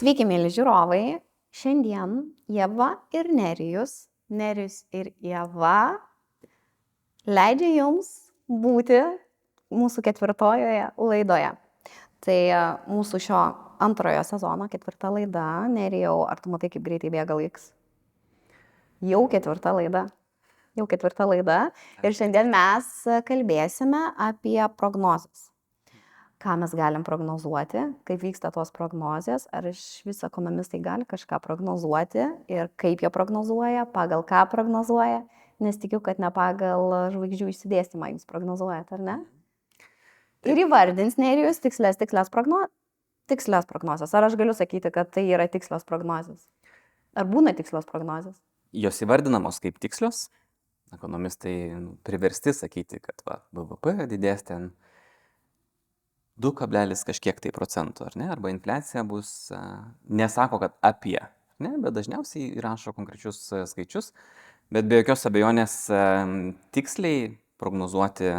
Sveiki, mėly žiūrovai. Šiandien Jėva ir Nerijus, Nerijus ir Jėva leidžia jums būti mūsų ketvirtojoje laidoje. Tai e, mūsų šio antrojo sezono ketvirta laida. Nerijau, ar tu matai, kaip greitai bėga laiks? Jau ketvirta laida. Jau ketvirta laida. Ir šiandien mes kalbėsime apie prognozes ką mes galim prognozuoti, kaip vyksta tos prognozijos, ar iš vis ekonomistai gali kažką prognozuoti ir kaip jie prognozuoja, pagal ką prognozuoja, nes tikiu, kad ne pagal žvaigždžių išsidėstymą jūs prognozuojate, ar ne? Ir įvardins nerijus tikslės, tikslės, progno... tikslės prognozijas. Ar aš galiu sakyti, kad tai yra tikslios prognozijas? Ar būna tikslios prognozijas? Jos įvardinamos kaip tikslios. Ekonomistai priversti sakyti, kad va, BVP didės ten 2 kablelis kažkiek tai procentų, ar ne? Arba infliacija bus, nesako, kad apie, ne, bet dažniausiai įrašo konkrečius skaičius, bet be jokios abejonės tiksliai prognozuoti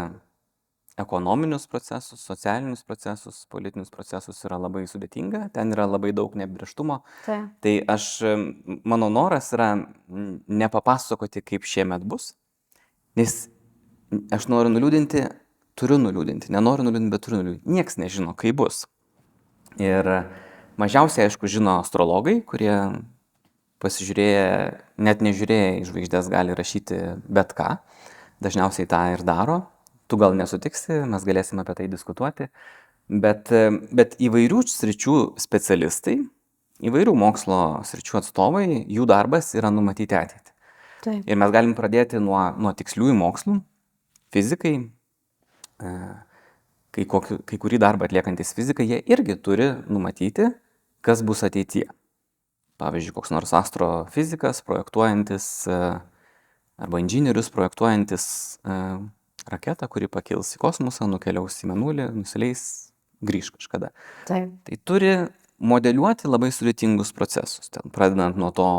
ekonominius procesus, socialinius procesus, politinius procesus yra labai sudėtinga, ten yra labai daug nebrieštumo. Tai. tai aš, mano noras yra nepapasakoti, kaip šiemet bus, nes aš noriu nuliūdinti turiu nuliūdinti, nenoriu nuliūdinti, bet turiu nuliūdinti. Niekas nežino, kaip bus. Ir mažiausiai, aišku, žino astrologai, kurie pasižiūrėję, net nežiūrėję į žvaigždės gali rašyti bet ką. Dažniausiai tą ir daro. Tu gal nesutiksi, mes galėsime apie tai diskutuoti. Bet, bet įvairių sričių specialistai, įvairių mokslo sričių atstovai, jų darbas yra numatyti ateitį. Taip. Ir mes galim pradėti nuo, nuo tiksliųjų mokslų. Fizikai, kai, kokį, kai kurį darbą atliekantis fizikai, jie irgi turi numatyti, kas bus ateityje. Pavyzdžiui, koks nors astrofizikas projektuojantis arba inžinierius projektuojantis raketą, kuri pakils į kosmosą, nukeliaus į menulį, nusileis, grįž kažkada. Taip. Tai turi modeliuoti labai sudėtingus procesus. Ten pradedant nuo to,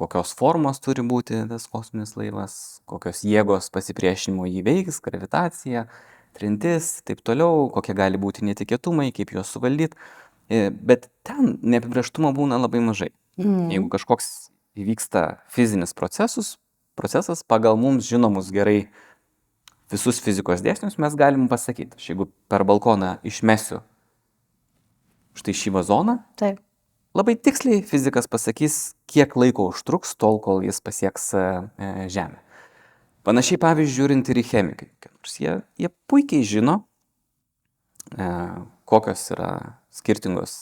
kokios formos turi būti tas kosminis laivas, kokios jėgos pasipriešinimo jį veiks, gravitacija, trintis, taip toliau, kokie gali būti netikėtumai, kaip juos suvaldyti. E, bet ten neapibrieštumo būna labai mažai. Mm. Jeigu kažkoks įvyksta fizinis procesus, procesas pagal mums žinomus gerai visus fizikos dėsnius, mes galim pasakyti, aš jeigu per balkoną išmesiu štai šį vazoną, Taip. labai tiksliai fizikas pasakys, kiek laiko užtruks tol, kol jis pasieks e, Žemę. Panašiai pavyzdžiui, žiūrint ir į chemikai. Nors jie, jie puikiai žino, e, kokios yra skirtingos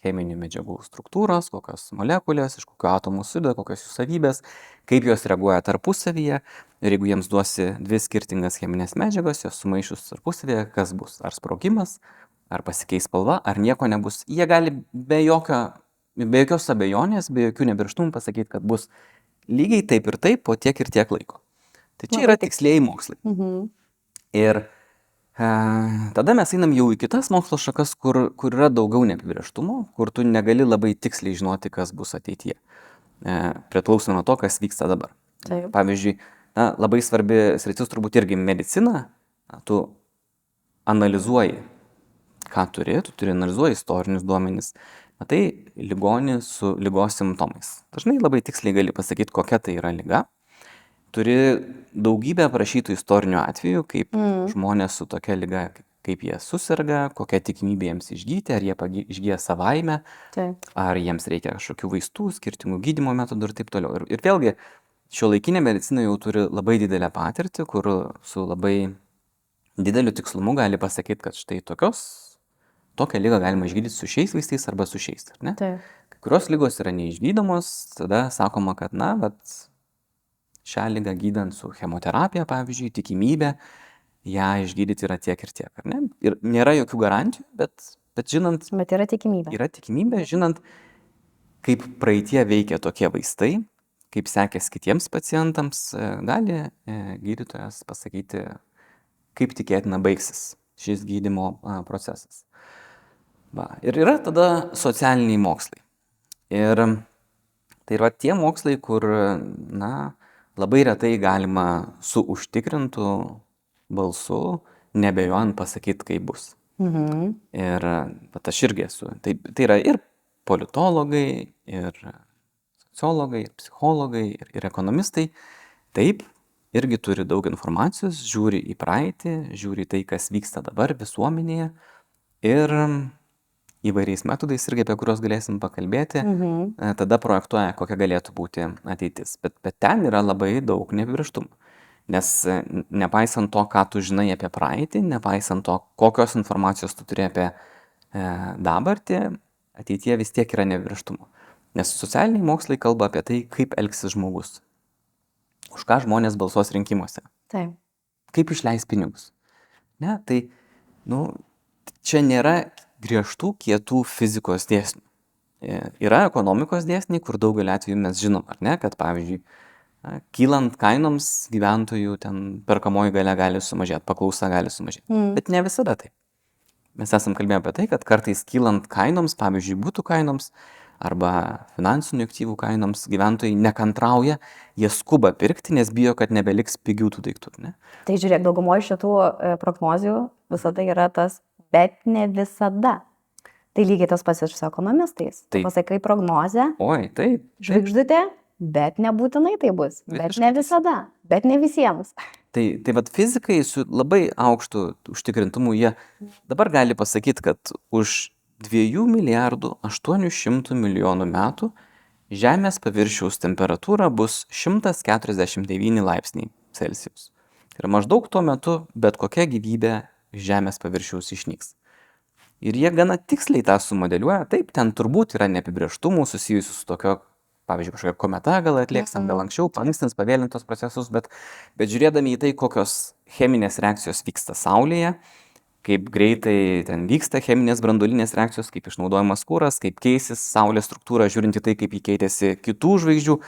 cheminių medžiagų struktūros, kokios molekulės, iš kokių atomų sudeda, kokios jų savybės, kaip jos reaguoja tarpusavyje. Ir jeigu jiems duosi dvi skirtingas cheminės medžiagas, jos sumaišus tarpusavyje, kas bus? Ar sprogimas, ar pasikeis spalva, ar nieko nebus. Jie gali be, jokio, be jokios abejonės, be jokių nebirštumų pasakyti, kad bus lygiai taip ir taip po tiek ir tiek laiko. Tai čia yra tikslėjai mokslai. Mhm. Ir e, tada mes einam jau į kitas mokslo šakas, kur, kur yra daugiau neapibrieštumo, kur tu negali labai tiksliai žinoti, kas bus ateityje. E, priklauso nuo to, kas vyksta dabar. Taip. Pavyzdžiui, na, labai svarbi sritis turbūt irgi medicina. Na, tu analizuoji, ką turi, tu turi analizuoji istorinius duomenis, matai ligonį su lygos simptomais. Dažnai labai tiksliai gali pasakyti, kokia tai yra lyga turi daugybę aprašytų istorinių atvejų, kaip mm. žmonės su tokia lyga, kaip jie susirga, kokia tikimybė jiems išgyti, ar jie išgyja savaime, Taip. ar jiems reikia kažkokių vaistų, skirtingų gydimo metodų ir taip toliau. Ir, ir vėlgi, šio laikinė medicina jau turi labai didelę patirtį, kur su labai dideliu tikslumu gali pasakyti, kad štai tokios, tokią lygą galima išgydyti su šiais vaistais arba su šiais. Kai kurios lygos yra neišgydomos, tada sakoma, kad, na, bet šią ligą gydant su chemoterapija, pavyzdžiui, tikimybė ją išgydyti yra tiek ir tiek, ar ne? Ir nėra jokių garantijų, bet, bet žinant. Bet yra tikimybė. Yra tikimybė, žinant, kaip praeitie veikia tokie vaistai, kaip sekės kitiems pacientams, e, gali e, gydytojas pasakyti, kaip tikėtina baigsis šis gydimo procesas. Va. Ir yra tada socialiniai mokslai. Ir tai yra tie mokslai, kur, na, labai retai galima su užtikrintu balsu, nebejojant pasakyti, kaip bus. Mhm. Ir bet aš irgi esu. Tai, tai yra ir politologai, ir sociologai, ir psichologai, ir, ir ekonomistai, taip, irgi turi daug informacijos, žiūri į praeitį, žiūri į tai, kas vyksta dabar visuomenėje ir įvairiais metodais irgi, apie kuriuos galėsim pakalbėti, Mhm. e, tada projektuoja, kokia galėtų būti ateitis. Bet, bet ten yra labai daug neapibrieštumų. Nes e, nepaisant to, ką tu žinai apie praeitį, nepaisant to, kokios informacijos tu turi apie e, dabartį, ateitie vis tiek yra neapibrieštumų. Nes socialiniai mokslai kalba apie tai, kaip elgsis žmogus. Už ką žmonės balsuos rinkimuose Taip. kaip išleis pinigus. Ne, tai, nu, čia nėra griežtų, kietų fizikos dėsnių. E, Yra ekonomikos dėsniai, kur daugelį atvejų mes žinom, ar ne, kad pavyzdžiui, kylant kainoms gyventojų ten perkamoji galia gali sumažėti, paklausa gali sumažėti. Mm. Bet ne visada taip. Mes esam kalbėję apie tai, kad kartais kylant kainoms, pavyzdžiui, būtų kainoms arba finansinių aktyvų kainoms, gyventojai nekantrauja, jie skuba pirkti, nes bijo, kad nebeliks pigių tų daiktų. Ne? Tai žiūrėk, daugumoje šitų e, prognozių visada yra tas, bet ne visada. Tai lygiai tas pats ir su ekonomistais. Taip. pasakai prognozę, Oi, taip. žvaigždutė, bet nebūtinai tai bus. Bet Visiškai ne visada, bet ne visiems. Tai, tai vad fizikai su labai aukštu užtikrintumu, jie dabar gali pasakyti, kad už 2 milijardų 800 milijonų metų Žemės paviršiaus temperatūra bus 149 laipsniai Celsijaus. Ir maždaug tuo metu bet kokia gyvybė iš Žemės paviršiaus išnyks. Ir jie gana tiksliai tą sumodeliuoja. Taip, ten turbūt yra neapibrieštumų susijusių su tokio, pavyzdžiui, kažkokia kometa gal atlieks, ten gal anksčiau, pankstins, pavėlintos procesus, bet, bet žiūrėdami į tai, kokios cheminės reakcijos vyksta Saulėje, kaip greitai ten vyksta cheminės branduolinės reakcijos, kaip išnaudojamas kūras, kaip keisis Saulės struktūra, žiūrint į tai, kaip jį keitėsi kitų žvaigždžių,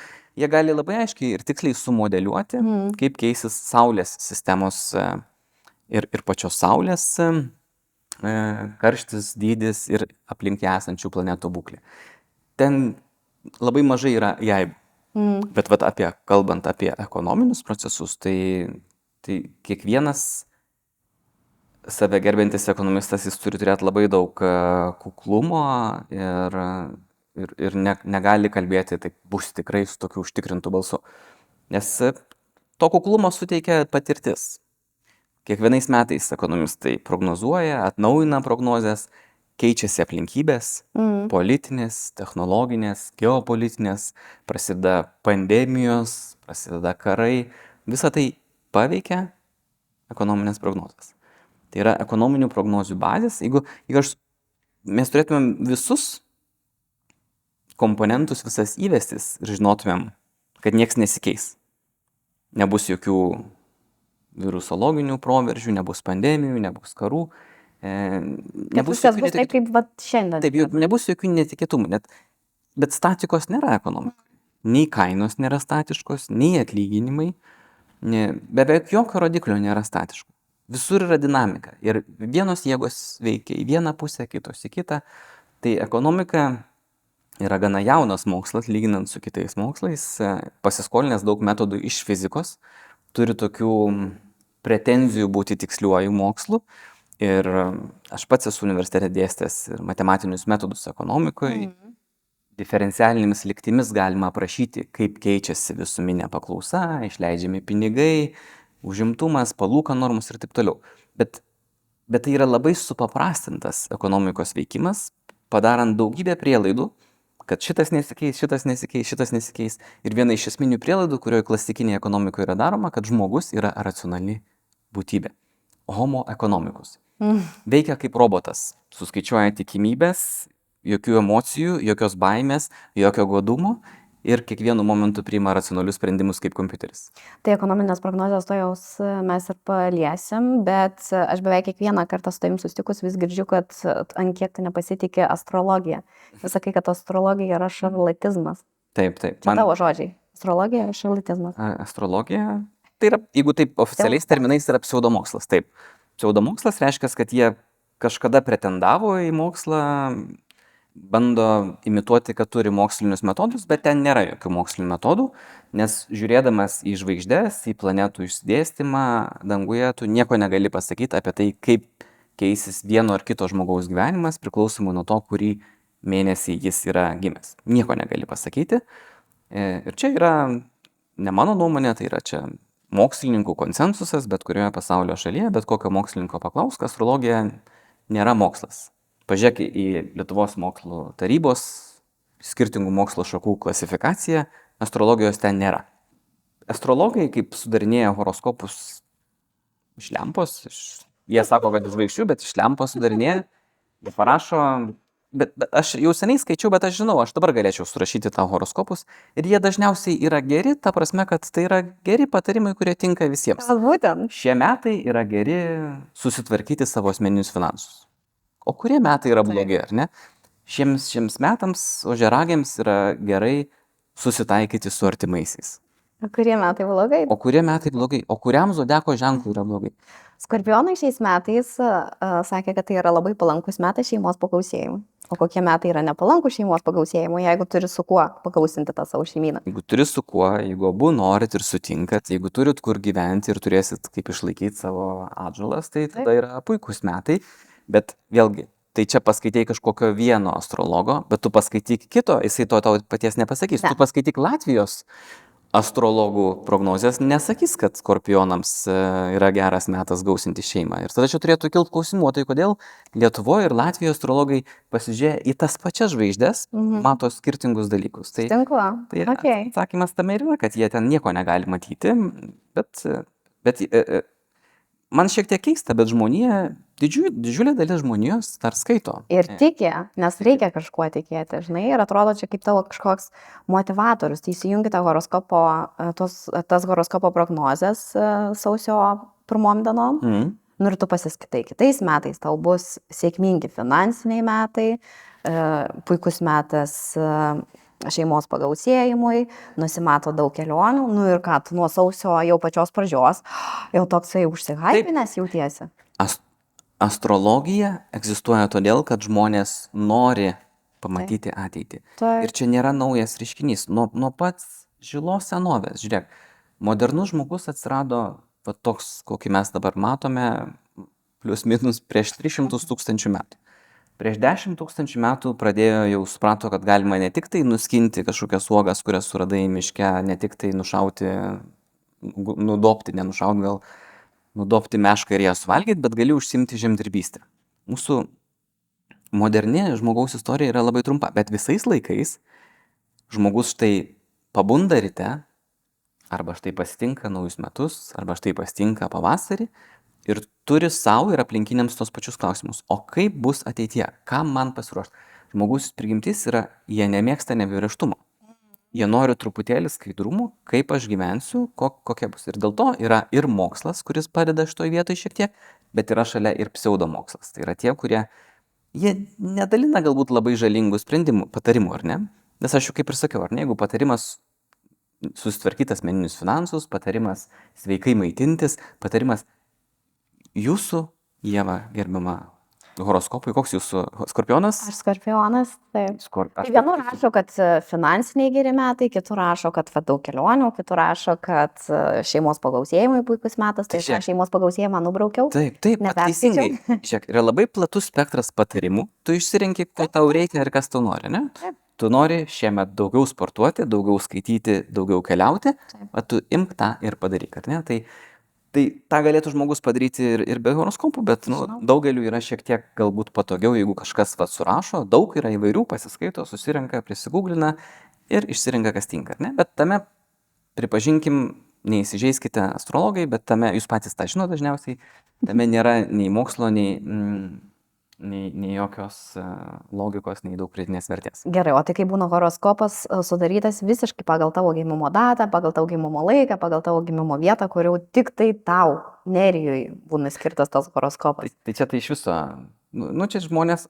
jie gali labai aiškiai ir tiksliai sumodeliuoti, Mhm. kaip keisis Saulės sistemos e, ir, ir pačios Saulės e, karštis, dydis ir aplink ją esančių planetų būklė. Ten labai mažai yra jeigu. Mm. Bet vat apie, kalbant apie ekonominius procesus, tai, tai kiekvienas save gerbintis ekonomistas, jis turi turėti labai daug e, kuklumo ir, ir, ir ne, negali kalbėti, taip bus tikrai su tokiu užtikrintu balsu. Nes e, to kuklumo suteikia patirtis. Kiekvienais metais ekonomistai prognozuoja, atnaujina prognozes, keičiasi aplinkybės, Mm. politinės, technologinės, geopolitinės, prasideda pandemijos, prasideda karai, visa tai paveikia ekonominės prognozes. Tai yra ekonominių prognozių bazės. Jeigu, jeigu aš, mes turėtumėm visus komponentus, visas įvestis ir žinotumėm, kad nieks nesikeis. Nebus jokių virusologinių proveržių, nebus pandemijų, nebus karų. E, nebus viskas bus taip, kaip vat šiandien. Taip, juk nebus jokių netikėtumų, net, bet statikos nėra ekonomikoje. Nei kainos nėra statiškos, nei atlyginimai, ne, beveik jokio rodiklio nėra statiško. Visur yra dinamika ir vienos jėgos veikia į vieną pusę, kitos į kitą. Tai ekonomika yra gana jaunas mokslas, lyginant su kitais mokslais, e, pasiskolinęs daug metodų iš fizikos, turi tokių pretenzijų būti tiksliuoju mokslu. Ir e, aš pats esu universitete dėstęs matematinius metodus ekonomikoje. Mhm. Diferencialinėmis lygtimis galima aprašyti, kaip keičiasi visuminė paklausa, išleidžiami pinigai, užimtumas, palūkanų normos ir taip toliau. Bet, bet tai yra labai supaprastintas ekonomikos veikimas, padarant daugybę prielaidų, kad šitas nesikeis, šitas nesikeis, šitas nesikeis. Ir viena iš esminių prielaidų, kurioje klasikinėje ekonomikoje yra daroma, kad žmogus yra racionali būtybė. Homo economicus. Mm. Veikia kaip robotas, suskaičiuoja tikimybės, jokių emocijų, jokios baimės, jokio godumo ir kiekvienu momentu priima racionalius sprendimus kaip kompiuteris. Tai ekonominės prognozijos to jau mes ir paliesim, bet aš beveik kiekvieną kartą su tavim susitikus vis girdžiu, kad ant kiek tu nepasitikė astrologija. Vis sakai, kad astrologija yra šarlatizmas. Taip, taip. Čia tavo žodžiai. Astrologija šarlatizmas. astrologija, tai yra, jeigu taip oficialiais terminais, yra pseudomokslas. Taip. Pseudomokslas reiškia, kad jie kažkada pretendavo į mokslą, bando imituoti, kad turi mokslinius metodus, bet ten nėra jokių mokslinių metodų, nes žiūrėdamas į žvaigždės, į planetų išsidėstymą danguje, tu nieko negali pasakyti apie tai, kaip keisis vieno ar kito žmogaus gyvenimas, priklausomai nuo to, kurį mėnesį jis yra gimęs. Nieko negali pasakyti. E, ir čia yra ne mano nuomonė, tai yra čia mokslininkų konsensusas, bet kurioje pasaulio šalyje, bet kokio mokslininko paklausk, astrologija nėra mokslas. Pažiūrėk į Lietuvos mokslo tarybos skirtingų mokslo šakų klasifikaciją, astrologijos ten nėra. Astrologai, kaip sudarinėja horoskopus iš lempos, iš, jie sako, kad iš žvaigždžių, bet iš lempos sudarinėja, parašo bet, aš jau seniai skaičiau, bet aš žinau, aš dabar galėčiau surašyti tą horoskopus ir jie dažniausiai yra geri, ta prasme, kad tai yra geri patarimai, kurie tinka visiems. Galbūt ten. Šie metai yra geri susitvarkyti savo asmeninius finansus. O kurie metai yra blogi, ar ne? Šiems, šiems metams ožeragiams yra gerai susitaikyti su artimaisiais. O kurie metai blogai? O kurie metai blogai? O kuriam zodiako ženklui yra blogai? Skorpionai šiais metais uh, sakė, kad tai yra labai palankus metai šeimos pagausėjimui. O kokie metai yra nepalankų šeimos pagausėjimui, jeigu turi su kuo pagausinti tą savo šeimyną? Jeigu turi su kuo, jeigu abu norit ir sutinkat, jeigu turit kur gyventi ir turėsit kaip išlaikyti savo atžalas, tai tada Taip. yra puikūs metai. Bet vėlgi, tai čia paskaitai kažkokio vieno astrologo, bet tu paskaityk kito, jisai to tau paties nepasakys. Ne. Tu paskaityk Latvijos astrologų prognozijas, nesakys, kad skorpionams e, yra geras metas gausinti šeimą. Ir tada čia turėtų kilti klausimų, tai kodėl Lietuvoje ir Latvijoje astrologai pasižiūrėjo į tas pačias žvaigždės, Mhm. mato skirtingus dalykus. Tai Tinklo. Tai Okay. atsakymas tame ir yra, kad jie ten nieko negali matyti, bet, bet e, e, man šiek tiek keista, bet žmonija, didžiu, didžiulė dalis žmonijos dar skaito. Ir E, tiki, nes reikia kažkuo tikėti, žinai, ir atrodo čia kaip tavo kažkoks motivatorius. Tai įsijungi tą horoskopo, e, tos, tas horoskopo prognozes e, sausio pirmom dienom. Mm. Nu ir tu pasiskaitai, kitais metais tau bus sėkmingi finansiniai metai, puikus metas šeimos pagausėjimui, nusimato daug kelionių, nu ir ką, nuo sausio jau pačios pradžios jau toksai užsihaipinęs jautiesi. As, astrologija egzistuoja todėl, kad žmonės nori pamatyti ateitį. Tai Ir čia nėra naujas reiškinys. Nuo, nuo pats žilos senovės, žiūrėk, modernus žmogus atsirado va, toks, kokį mes dabar matome, plius minus prieš 300 tūkstančių metų. Prieš 10 tūkstančių metų pradėjo jau suprato, kad galima ne tik tai nuskinti kažkokias uogas, kurias suradai miške, ne tik tai nušauti, nudopti, nenušauti gal, nudopti mešką ir ją suvalgyti, bet gali užsimti žemdirbystę. Mūsų moderni žmogaus istorija yra labai trumpa, bet visais laikais žmogus štai pabunda ryte, arba štai pasitinka naujus metus, arba štai pasitinka pavasarį ir turi savo ir aplinkiniams tos pačius klausimus. O kaip bus ateityje? Kam man pasiruošti? Žmogus prigimtis yra, jie nemėgsta nevyrištumo. Jie nori truputėlį skaidrumų, kaip aš gyvensiu, ko, kokia bus. Ir dėl to yra ir mokslas, kuris padeda šitoje vietoje šiek tiek, bet yra šalia ir pseudomokslas. Tai yra tie, kurie, jie nedalina galbūt labai žalingų sprendimų, patarimų, ar ne? Nes aš jau kaip ir sakiau, ar ne, jeigu patarimas susitvarkyti asmeninius finansus, patarimas sveikai maitintis, patarimas jūsų, Jėva, gerbiama horoskopui, koks jūsų skorpionas? aš skorpionas, taip. Skor... Tai vienur rašo, kad e, finansiniai geri metai, kitur rašo, kad va, daug kelionių, kitur rašo, kad e, šeimos pagausėjimui puikus metas, tai Tai aš šeimos pagausėjimą nubraukiau. Taip, taip, teisingai. Žiūrėk, yra labai platus spektras patarimų, tu išsirenki, ko tau reikia ir kas tau nori, ne? Taip. Tu nori šiemet daugiau sportuoti, daugiau skaityti, daugiau keliauti, Taip. o tu imk tą ir padaryk, ar ne? Tai, tai tą galėtų žmogus padaryti ir, ir be horoskopų, bet nu, daugeliu yra šiek tiek galbūt patogiau, jeigu kažkas va surašo, daug yra įvairių, pasiskaito, susirenka, prisigūglina ir išsirenka, kas tinka, ne? Bet tame pripažinkim, neįsižeiskite astrologai, bet tame, jūs patys tą žinote dažniausiai, tame nėra nei mokslo, nei, mm, nei, nei jokios uh, logikos, nei daug pridėtinės vertės. Gerai, o tai kai būna horoskopas e, sudarytas visiškai pagal tavo gimimo datą, pagal tavo gimimo laiką, pagal tavo gimimo vietą, kur jau tik tai tau, nerijui, būna skirtas tas Tai, horoskopas. tai čia tai iš viso, nu, nu čia žmonės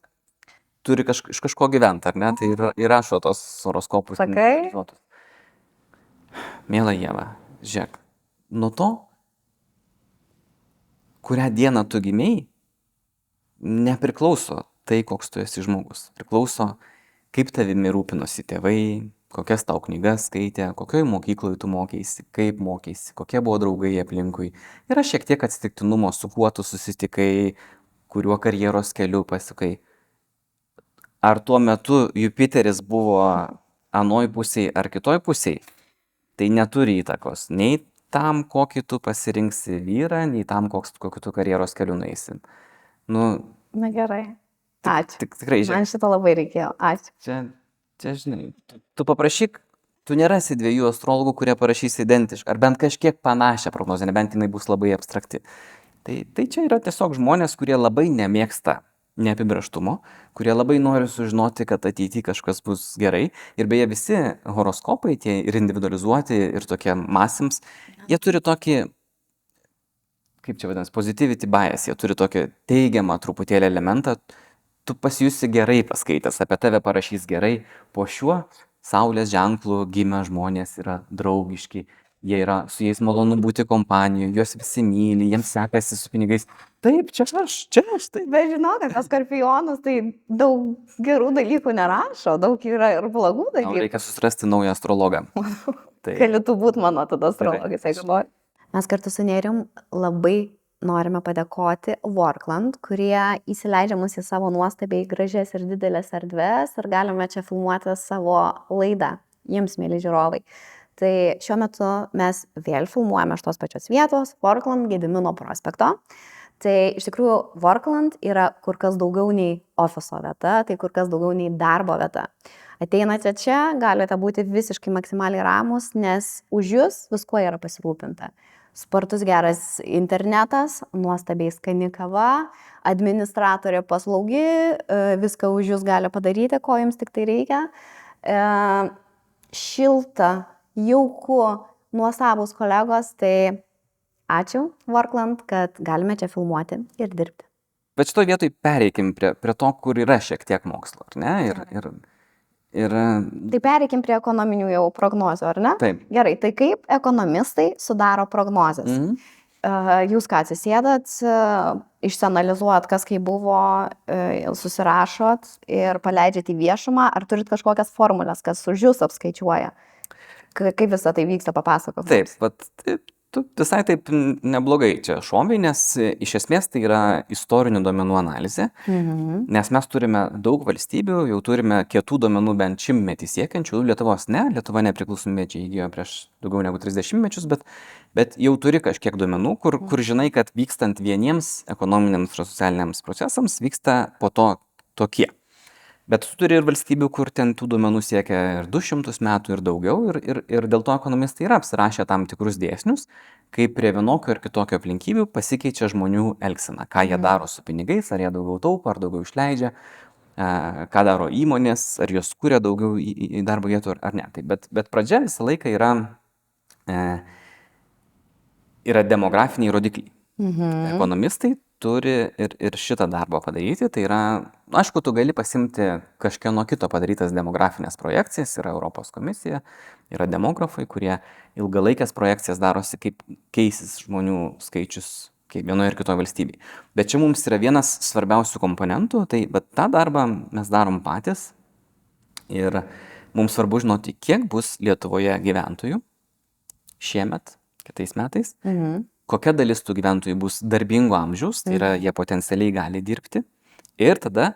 turi kaž, iš kažko gyventi, ar ne? Tai ir, įrašo tos horoskopus. Sakai? Mėla Jėva, žiūrėk, nuo to, kurią dieną tu gimiai, nepriklauso tai, koks tu esi žmogus. Priklauso, kaip tavimi rūpinosi tėvai, kokias tau knygas skaitė, kokioje mokykloje tu mokėsi, kaip mokėsi, kokie buvo draugai aplinkui. Yra šiek tiek atsitiktinumo, su kuo tu susitikai, kuriuo karjeros keliu pasukai. ar tuo metu Jupiteris buvo anoj pusėje ar kitoj pusėje, tai neturi įtakos nei tam, kokį tu pasirinksi vyrą, nei tam, koks, kokiu tu karjeros keliu nueisi. Nu, Na gerai. Ačiū. tik, tikrai, žinai, Man šito labai reikėjo. Ačiū. čia, čia, žinai, tu, tu paprašyk, tu nerasi dviejų astrologų, kurie parašys identišką, ar bent kažkiek panašią prognozę, nebent jinai bus labai abstrakti. Tai, tai čia yra tiesiog žmonės, kurie labai nemėgsta neapibrieštumo, kurie labai nori sužinoti, kad ateityje kažkas bus gerai. Ir beje, visi horoskopai, tie ir individualizuoti, ir tokie masims, jie turi tokį, kaip čia vadinasi, positivity bias, jie turi tokį teigiamą truputėlį elementą, tu pasijusi gerai paskaitęs, apie tave parašys gerai, po šiuo Saulės ženklų gimę žmonės yra draugiški, jie yra, su jais malonu būti kompanijoje, juos visi myli, jiems sekasi su pinigais. Taip, čia aš, čia aš, taip. Bet žinok, apie skorpionus tai daug gerų dalykų nerašo, daug yra ir blogų Tau dalykų. reikia susirasti naują astrologą. Tai Gali tu būti mano tada astrologas, jeigu nori. Mes kartu su Nerim labai norime padėkoti Workland, kurie įsileidžia mus į savo nuostabiai gražias ir didelės erdves ir galime čia filmuoti savo laidą jums, mėly žiūrovai. Tai šiuo metu mes vėl filmuojame iš tos pačios vietos, Workland Gedimino prospekto. Tai iš tikrųjų Workland yra kur kas daugiau nei ofiso vieta, tai kur kas daugiau nei darbo vieta. Ateinate čia, galite būti visiškai maksimaliai ramus, nes už jūs viskuo yra pasirūpinta. Spartus geras internetas, nuostabiai skani kava, administratorė paslaugi, e, viską už jūs gali padaryti, ko jums tik tai reikia. E, Šilta, jauku, nuostabus kolegos, tai ačiū Workland, kad galime čia filmuoti ir dirbti. Bet šitoje vietoje pereikim prie, prie to, kur yra šiek tiek mokslo, ar ne? Ir, ir, ir Tai pereikim prie ekonominių jau prognozių, ar ne? taip. Gerai, tai kaip ekonomistai sudaro prognozes? Mhm. Uh, Jūs ką atsisėdat, uh, išsianalizuojat, kas kaip buvo, uh, susirašot ir paleidžiat į viešumą, ar turit kažkokias formulės, kas už jūs apskaičiuoja? Ka- Kaip visą tai vyksta, papasakok. Taip, vat, tai tu visai taip neblogai čia šoviai, nes e, iš esmės tai yra istorinių duomenų analizė, Mhm. nes mes turime daug valstybių, jau turime kietų duomenų bent šimtmetį siekiančių, Lietuvos ne, Lietuva nepriklausomybė įgyjo prieš daugiau negu 30 mečius, bet, bet jau turi kažkiek duomenų, kur, kur žinai, kad vykstant vieniems ekonominiams ir socialiniams procesams vyksta po to tokie. Bet tu turi ir valstybių, kur ten tų duomenų siekia ir 200 metų ir daugiau, ir, ir, ir dėl to ekonomistai yra apsirašę tam tikrus dėsnius, kaip prie vienokio ir kitokio aplinkybių pasikeičia žmonių elgsena, ką jie daro su pinigais, ar jie daugiau taupo, ar daugiau išleidžia, ką daro įmonės, ar jos kuria daugiau į, į- darbo vietų, ar, ar ne. Tai, bet, bet pradžia visą laiką yra, e, yra demografiniai rodikliai. Mhm. Ekonomistai turi ir, ir šitą darbą padaryti. Tai yra, aišku, tu gali pasimti kažkieno kito padarytas demografinės projekcijas, yra Europos komisija, yra demografai, kurie ilgalaikės projekcijas darosi, kaip keisis žmonių skaičius vienoje ir kitoje valstybėje. Bet čia mums yra vienas svarbiausių komponentų, tai bet tą darbą mes darom patys ir mums svarbu žinoti, kiek bus Lietuvoje gyventojų šiemet, kitais metais, Mhm. Kokia dalis tų gyventojų bus darbingo amžiaus, tai yra jie potencialiai gali dirbti. Ir tada,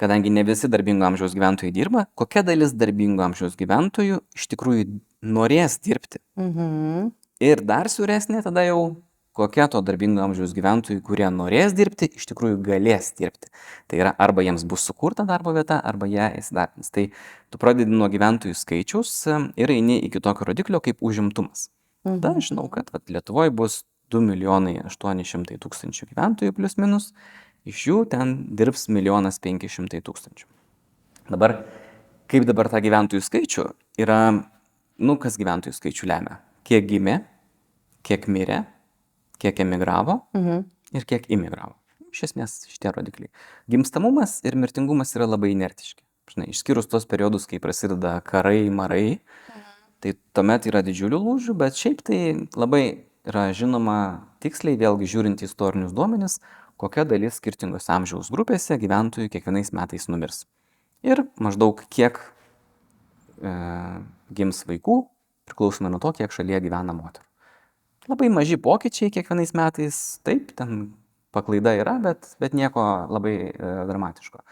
kadangi ne visi darbingo amžiaus gyventojai dirba, kokia dalis darbingo amžiaus gyventojų iš tikrųjų norės dirbti. Mhm. Ir dar siauresnė tada jau, kokia to darbingo amžiaus gyventojų, kurie norės dirbti, iš tikrųjų galės dirbti. Tai yra arba jiems bus sukurta darbo vieta, arba jie įsidarbins. Tai tu pradedi nuo gyventojų skaičiaus em, ir eini iki tokio rodiklio kaip užimtumas. Tada aš žinau, kad vat, Lietuvoje bus 2 milijonai 800 tūkstančių gyventojų plus minus, iš jų ten dirbs 1 500 tūkstančių. Dabar, kaip dabar tą gyventojų skaičių yra, nu, kas gyventojų skaičių lemia? Kiek gimė, kiek mirė, kiek emigravo Mhm. ir kiek imigravo. Iš esmės šitie rodikliai. Gimstamumas ir mirtingumas yra labai inertiški. Žinai, išskyrus tos periodus, kai prasideda karai, marai, tai tuomet yra didžiulių lūžių, bet šiaip tai labai yra žinoma tiksliai, vėlgi žiūrint į istorinius duomenis, kokia dalis skirtingose amžiaus grupėse gyventojų kiekvienais metais numirs. Ir maždaug kiek e, gims vaikų, priklausomai nuo to, kiek šalyje gyvena moterų. Labai maži pokyčiai kiekvienais metais, taip, ten paklaida yra, bet, bet nieko labai e, dramatiško.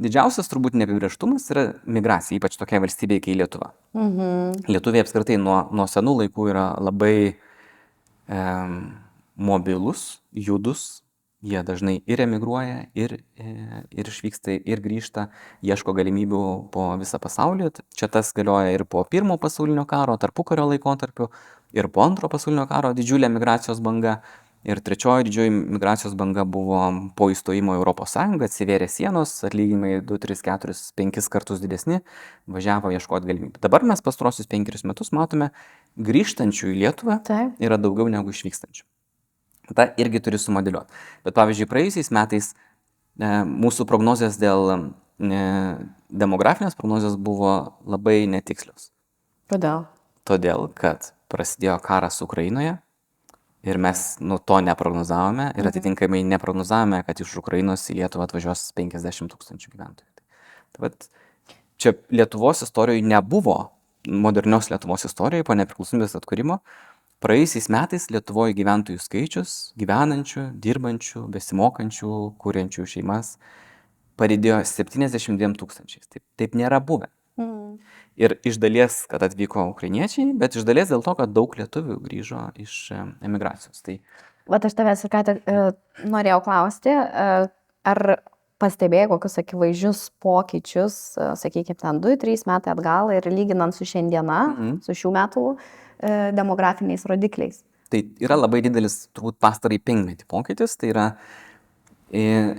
didžiausias turbūt neapibrieštumas yra migracija, ypač tokia valstybė kaip Lietuva. Mhm. Lietuviai apskritai nuo, nuo senų laikų yra labai e, mobilus, judus, jie dažnai ir emigruoja, ir, e, ir išvyksta, ir grįžta, ieško galimybių po visą pasaulį. Čia tas galioja ir po pirmo pasaulinio karo, tarpukario laikotarpiu, ir po antro pasaulinio karo didžiulė migracijos banga. Ir trečioji didžioji migracijos banga buvo po įstojimo į Sąjungą, atsivėrė sienos, atlyginimai 2, 3, 4, 5 kartus didesni, važiavo ieškoti galimybių. Dabar mes pastarosius penkerius metus matome grįžtančių į Lietuvą Taip. yra daugiau negu išvykstančių. Ta irgi turi sumodeliuoti. Bet pavyzdžiui, praėjusiais metais e, mūsų prognozijas dėl e, demografinės prognozijos buvo labai netikslios. Kodėl? Todėl, kad prasidėjo karas Ukrainoje ir mes nu, to neprognozavome ir atitinkamai neprognozavome, kad iš Ukrainos į Lietuvą atvažiuos 50 tūkstančių gyventojų. Tai vat, čia Lietuvos istorijoje nebuvo, modernios Lietuvos istorijoje po nepriklausomybės atkūrimo, praėjusiais metais Lietuvoje gyventojų skaičius, gyvenančių, dirbančių, besimokančių, kuriančių šeimas padidėjo 72 tūkstančiais. Taip, taip nėra buvę. Mhm. Ir iš dalies, kad atvyko ukrainiečiai, bet iš dalies dėl to, kad daug lietuvių grįžo iš e, emigracijos. Tai Vat aš tavęs ir ką tik e, norėjau klausti, e, ar pastebėjai kokius akivaizdžius pokyčius, e, sakykime, ten 2-3 metai atgal ir lyginant su šiandiena, Mhm. su šių metų e, demografiniais rodikliais. Tai yra labai didelis, turbūt pastarai penkmetį pokytis, tai yra e,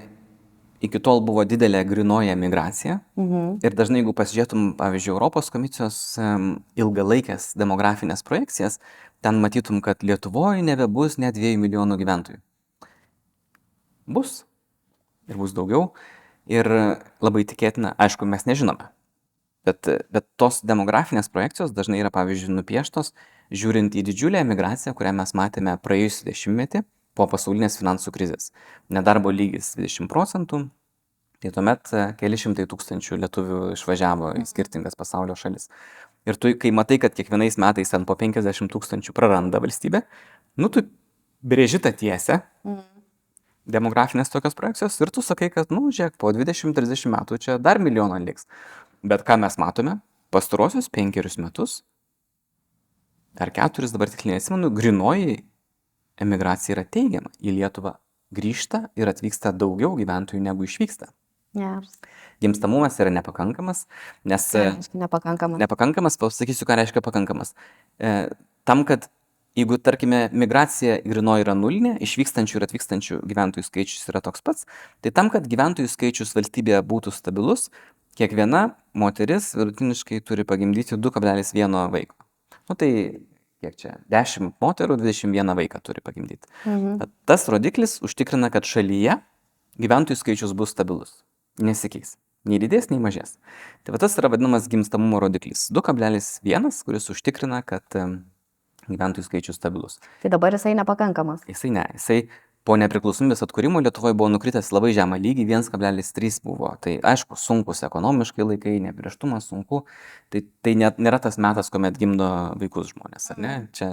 iki tol buvo didelė grinoja migracija Mhm. ir dažnai jeigu pasižiūrėtum, pavyzdžiui, Europos komisijos em, ilgalaikės demografinės projekcijas, ten matytum, kad Lietuvoje nebebus net 2 milijonų gyventojų. Bus ir bus daugiau ir labai tikėtina, aišku, mes nežinome. Bet, bet tos demografinės projekcijos dažnai yra, pavyzdžiui, nupieštos, žiūrint į didžiulę emigraciją, kurią mes matėme praėjusį dešimtmetį po pasaulinės finansų krizės. Nedarbo lygis 20 procentų, tai tuomet e, keli šimtai tūkstančių lietuvių išvažiavo į skirtingas pasaulio šalis. Ir tu, kai matai, kad kiekvienais metais ten po 50 tūkstančių praranda valstybė, nu tu brėži tą tiesę, Mhm. Demografinės tokios projekcijos ir tu sakai, kad, nu, žiūrėk, po 20-30 metų čia dar milijoną liks. Bet ką mes matome? Pastarosius penkerius metus, ar keturis dabar tiksliai nesimenu, grinoji emigracija yra teigiama. Į Lietuvą grįžta ir atvyksta daugiau gyventojų negu išvyksta. Geras. Gimstamumas yra nepakankamas, nes... Nepakankamas. Nepakankamas, pasakysiu, ką reiškia pakankamas. E, tam, kad jeigu, tarkime, migracija grinoji yra nulinė, išvykstančių ir atvykstančių gyventojų skaičius yra toks pats, tai tam, kad gyventojų skaičius valstybėje būtų stabilus, kiekviena moteris vidutiniškai turi pagimdyti 2,1 vaiko. Nu tai kiek čia? 10 moterų, 21 vaiką turi pagimdyti. Mhm. Tas rodiklis užtikrina, kad šalyje gyventojų skaičius bus stabilus, nesikeis. Nei didės, nei mažės. Tai va tas yra vadinamas gimstamumo rodiklis. 2,1, kuris užtikrina, kad gyventojų skaičius stabilus. Tai dabar jisai nepakankamas. Jisai ne, jisai po nepriklausomybės atkūrimo Lietuvoje buvo nukritęs labai žemą lygį, 1,3 buvo. Tai aišku, sunkus ekonomiškai laikai, neprieštumas sunku. Tai, tai net nėra tas metas, kuomet gimdo vaikus žmonės, ar ne? Čia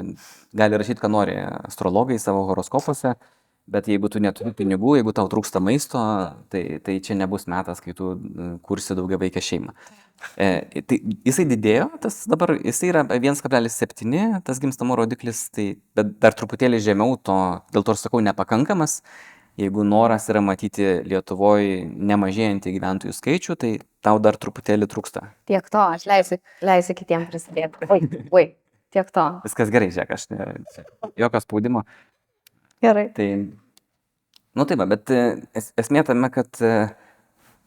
gali rašyti, ką nori astrologai savo horoskopuose, bet jeigu tu neturi pinigų, jeigu tau trūksta maisto, tai, tai čia nebus metas, kai tu mm, kursi daugia vaikę šeimą. E, tai jisai didėjo, tas dabar jisai yra 1,7, tas gimstamo rodiklis, tai, dar truputėlį žemiau to, dėl to ir sakau, nepakankamas. Jeigu noras yra matyti Lietuvoje nemažėjantį gyventojų skaičių, tai tau dar truputėlį trūksta. Tiek to, aš leisiu, leisiu kitiems prisidėti. Oi, oi, tiek to. Viskas gerai, žiūrėk, aš ne, jokio spaudimo. Gerai. Tai, nu taip, bet e, es, esmė tame, kad e,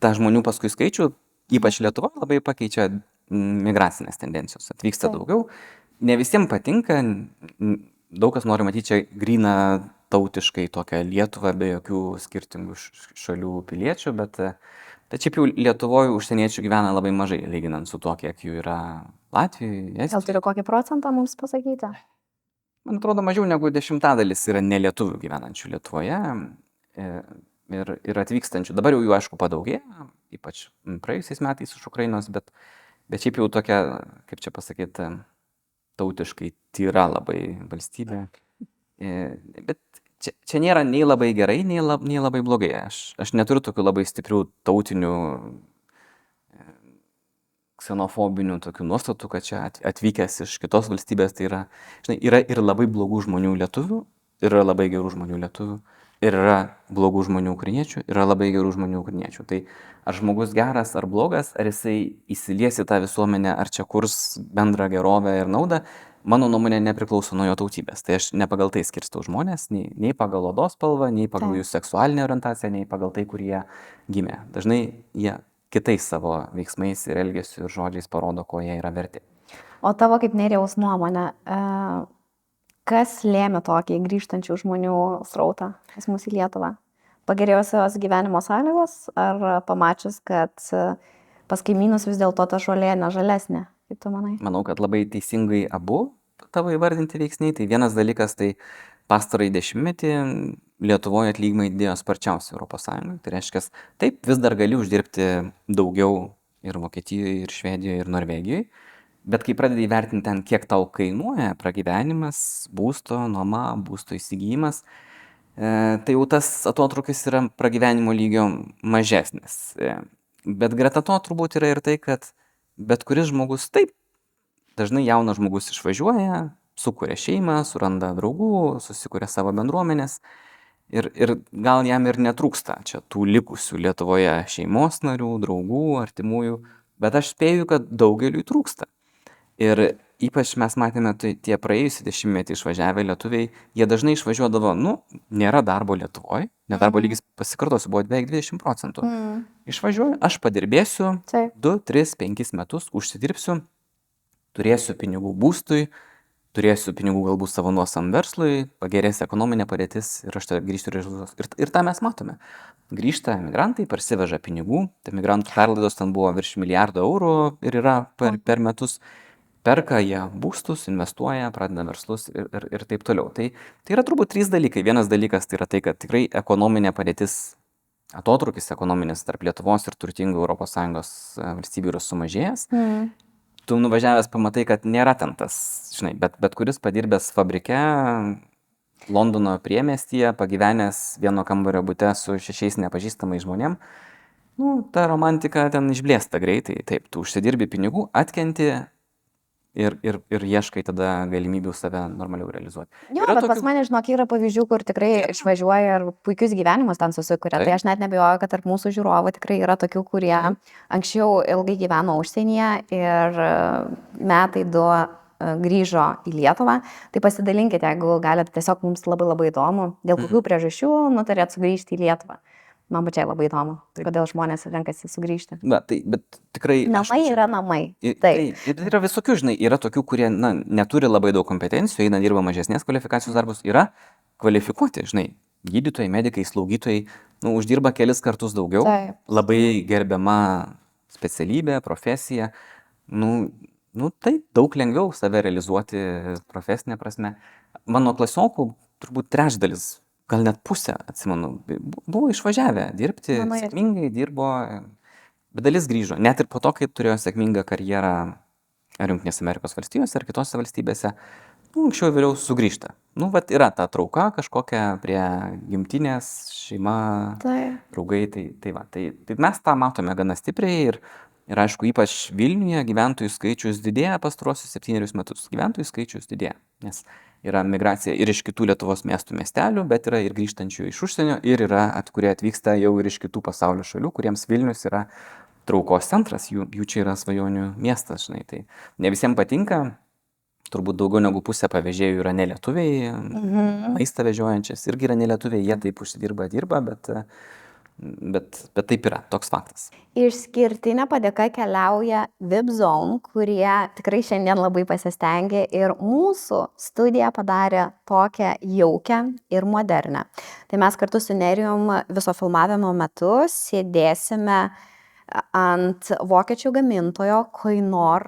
tą žmonių paskui skaičių, ypač Lietuvoje, labai pakeičia migracinės tendencijos. Atvyksta Taip. daugiau. Ne visiems patinka, daug kas nori matyti čia gryną tautiškai tokią Lietuvą be jokių skirtingų šalių piliečių, bet, e, šiaip jau Lietuvoje užsieniečių gyvena labai mažai, lyginant su to, kiek jų yra Latvijoje, Gal turi kokį procentą mums pasakyti? Man atrodo, mažiau negu dešimtadalis yra nelietuvių gyvenančių Lietuvoje e, ir, ir atvykstančių. Dabar jau jų, aišku, padaugėjo, ypač praėjusiais metais iš Ukrainos, bet, bet šiaip jau tokia, kaip čia pasakyti, tautiškai tyra labai valstybė. E, Bet čia, čia nėra nei labai gerai, nei, lab, nei labai blogai. Aš, aš neturiu tokių labai stiprių tautinių ksenofobinių tokių nuostatų, kad čia at- atvykęs iš kitos valstybės, tai yra, žinai, yra ir labai blogų žmonių lietuvių, yra labai gerų žmonių lietuvių, ir yra blogų žmonių ukrainiečių, yra labai gerų žmonių ukrainiečių. Tai ar žmogus geras ar blogas, ar jisai įsilies į tą visuomenę, ar čia kurs bendrą gerovę ir naudą, mano nuomonė nepriklauso nuo jo tautybės. Tai aš ne pagal tai skirstau žmonės, nei, nei pagal odos spalvą, nei pagal jų seksualinę orientaciją, nei pagal tai, kur jie gimė. Dažnai jie kitais savo veiksmais ir elgesiu ir žodžiais parodo, ko jie yra verti. O tavo kaip nerijaus nuomonė, e, kas lėmė tokį grįžtančių žmonių srautą pas mus į Lietuvą? Pagerėjusios gyvenimo sąlygos ar pamačius, kad e, pas kaimynus vis dėlto ta žolė nežalesnė, kaip tu manai? Manau, kad labai teisingai abu tavo įvardinti veiksniai. Tai vienas dalykas, tai pastarąjį dešimtmetį Lietuvoje atlyginimai didėjo sparčiausiai ES. Tai reiškia, taip, vis dar gali uždirbti daugiau ir Vokietijoje, ir Švedijoje, ir Norvegijoje. Bet kai pradedi įvertinti ten, kiek tau kainuoja pragyvenimas, būsto, nuoma, būsto įsigijimas, e, tai jau tas atotrukis yra pragyvenimo lygio mažesnis. E, Bet greta to turbūt yra ir tai, kad bet kuris žmogus taip, dažnai jaunas žmogus išvažiuoja, sukuria šeimą, suranda draugų, susikuria savo bendruomenės ir, ir gal jam ir netrūksta čia tų likusių Lietuvoje šeimos narių, draugų, artimųjų, bet aš spėju, kad daugeliui trūksta. Ir ypač mes matėme, tai tie praėjusį dešimtmetį išvažiavę lietuviai, jie dažnai išvažiuodavo, nu, nėra darbo Lietuvoje, nedarbo Mhm. lygis pasikartosiu, buvo beveik 20 procentų. Mm. Išvažiuoju, aš padirbėsiu Taip. 2, 3, 5 metus, užsidirbsiu, turėsiu pinigų būstui, turėsiu pinigų galbūt savo nuosam verslui, pagerės ekonominė padėtis ir aš grįžtu į rezultatus. Ir, ir tą mes matome. Grįžta emigrantai, parsiveža pinigų, tai emigrantų perlaidos ten buvo virš milijardo eurų ir yra per, per metus. Perka jie būstus, investuoja, pradeda verslus ir, ir, ir taip toliau. Tai, tai yra turbūt trys dalykai. Vienas dalykas tai yra tai, kad tikrai ekonominė padėtis atotrukis ekonominis tarp Lietuvos ir turtingų ES valstybių yra sumažėjęs. Mm. Tu nuvažiavęs pamatai, kad nėra ten tas, žinai, bet, bet kuris padirbęs fabrike, Londono priemestyje, pagyvenęs vieno kambario būte su šešiais nepažįstamais žmonėm, nu, ta romantika ten išblėsta greitai. Taip, tu užsidirbi pinigų, atkenti ir, ir, ir ieškai tada galimybių save normaliau realizuoti. Jo, Yra bet pas tokių- mane, žinok, yra pavyzdžių, kur tikrai išvažiuoja ir puikius gyvenimus ten susikuria. Tai Taip. aš net nebejoju, kad tarp mūsų žiūrovų tikrai yra tokių, kurie anksčiau ilgai gyveno užsienyje ir e, metai du e, grįžo į Lietuvą. Tai pasidalinkite, jeigu galite, tiesiog mums labai labai įdomu, dėl Mhm. kokių priežasčių nutarėt sugrįžti į Lietuvą. Man pačiai labai įdomu, Taip. kodėl žmonės renkasi sugrįžti. Na, tai, bet tikrai... aš Namai čia- yra namai. Taip. tai, ir yra visokių, žinai, yra tokių, kurie na, neturi labai daug kompetencijų, eina dirba mažesnės kvalifikacijos darbus, yra kvalifikuoti, žinai, gydytojai, medikai, slaugytojai, nu, uždirba kelis kartus daugiau, Taip. labai gerbiama specialybė, profesija, nu, nu, tai daug lengviau save realizuoti profesinė prasme. Mano klasiokų turbūt trečdalis, gal net pusė, atsimenu, bu- buvo išvažiavę dirbti, Mano irgi. sėkmingai dirbo, bet dalis grįžo, net ir po to, kai turėjo sėkmingą karjerą ar Junktinės Amerikos valstijose, ar kitose valstybėse, nu, anksčiau ir vėliau sugrįžta. Nu, vat yra ta trauka kažkokia prie gimtinės, šeima, Taip. draugai, tai, tai, va, tai, tai mes tą matome gana stipriai ir, ir aišku, ypač Vilniuje gyventojų skaičius didėja pastruosius septynerius metus. Gyventojų skaičius didėja, nes yra migracija ir iš kitų Lietuvos miestų miestelių, bet yra ir grįžtančių iš užsienio ir yra, at, kurie atvyksta jau ir iš kitų pasaulio šalių, kuriems Vilnius yra traukos centras, jų, jų čia yra svajonių miestas, žinai. Tai ne visiems patinka, turbūt daugiau negu pusė pavėžėjų yra nelietuviai, Mhm. maistą vežiojančias irgi yra nelietuviai, jie taip užsidirba, dirba, bet, bet, bet taip yra, toks faktas. Išskirtinė padėka keliauja VIPZone, kurie tikrai šiandien labai pasistengė ir mūsų studiją padarė tokią jaukę ir modernę. Tai mes kartu su Nerijum viso filmavimo metu sėdėsime ant vokiečių gamintojo Koinor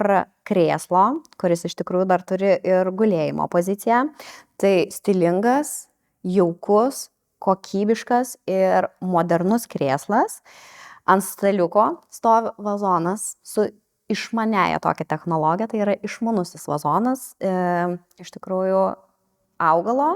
krėslo, kuris iš tikrųjų dar turi ir gulėjimo poziciją. Tai stilingas, jaukus, kokybiškas ir modernus krėslas. Ant staliuko stovi vazonas su išmaniaja tokia technologija, tai yra išmanusis vazonas, e, iš tikrųjų augalo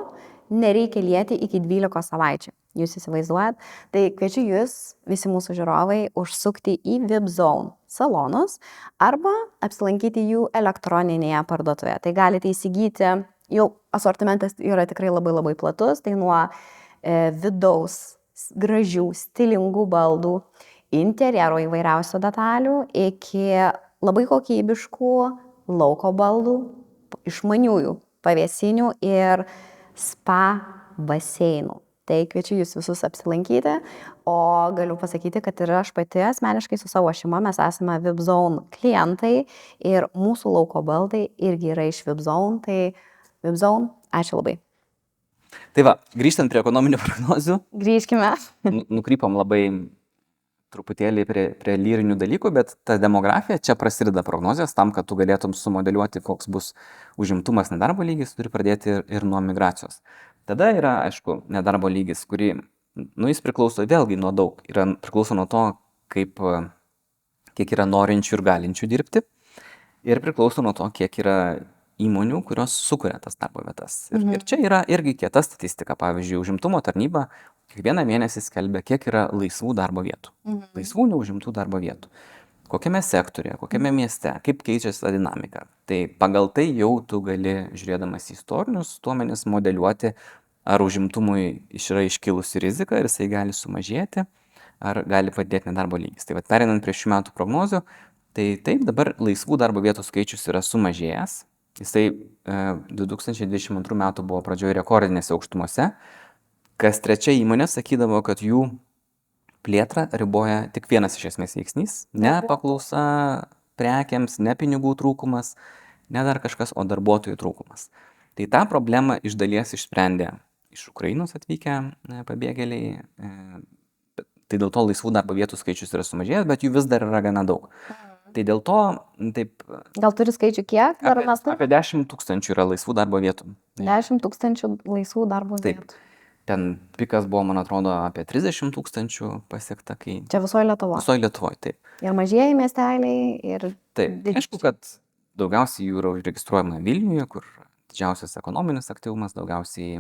nereikia lieti iki 12 savaičių. Jūs įsivaizduojat? Tai kviečiu jūs, visi mūsų žiūrovai, užsukti į VIPZone salonus arba apsilankyti jų elektroninėje parduotuvėje. Tai galite įsigyti, jau asortimentas yra tikrai labai labai platus, tai nuo vidaus gražių, stilingų baldų, interjero įvairiausių detalių iki labai kokybiškų lauko baldų, išmaniųjų pavėsinių ir spa baseinų. Tai kviečiu jūs visus apsilankyti, o galiu pasakyti, kad ir aš pati asmeniškai su savo šeima mes esame VIPZone klientai ir mūsų lauko baldai irgi yra iš VIPZone, tai VIPZone, ačiū labai. Tai va, grįžtant prie ekonominių prognozių. Grįžkime. Nukrypom labai truputėlį prie, prie lyrinių dalykų, bet ta demografija čia prasideda prognozijas tam, kad tu galėtum sumodeliuoti, koks bus užimtumas nedarbo lygis, turi pradėti ir, ir nuo migracijos. Tada yra, aišku, nedarbo lygis, kurį, nu, jis priklauso vėlgi nuo daug. Yra, priklauso nuo to, kaip, kiek yra norinčių ir galinčių dirbti. Ir priklauso nuo to, kiek yra įmonių, kurios sukuria tas darbo vietas. Ir, mhm. ir čia yra irgi kieta statistika. Pavyzdžiui, užimtumo tarnyba kiekvieną mėnesį skelbia, kiek yra laisvų darbo vietų. Mhm. Laisvų neužimtų darbo vietų kokiame sektoriuje, kokiame mieste, kaip keičiasi ta dinamika. Tai pagal tai jau tu gali, žiūrėdamas į istorinius duomenis, modeliuoti, ar užimtumui yra iškilusi rizika ir jisai gali sumažėti, ar gali padėti nedarbo lygis. Tai vad perinant prie šių metų prognozių, tai taip dabar laisvų darbo vietų skaičius yra sumažėjęs. Jisai e, 2022 metų buvo pradžioje rekordinėse aukštumose. Kas trečia įmonė sakydavo, kad jų plėtrą riboja tik vienas iš esmės veiksnys - ne paklausa prekiams, ne pinigų trūkumas, ne dar kažkas, o darbuotojų trūkumas. Tai tą problemą iš dalies išsprendė iš Ukrainos atvykę e, pabėgėliai. E, tai dėl to laisvų darbo vietų skaičius yra sumažėjęs, bet jų vis dar yra gana daug. Mhm. Tai dėl to taip. Gal turi skaičių kiek? Apie, apie 10 tūkstančių yra laisvų darbo vietų. 10 tūkstančių laisvų darbo taip. vietų. Ten pikas buvo, man atrodo, apie 30 tūkstančių pasiekta, kai... Čia visoje Lietuvoje. Visoje Lietuvoje, taip. Ir mažieji miesteliai, ir... Taip, didžiai. aišku, kad daugiausiai jų yra užregistruojama Vilniuje, kur didžiausias ekonominis aktyvumas, daugiausiai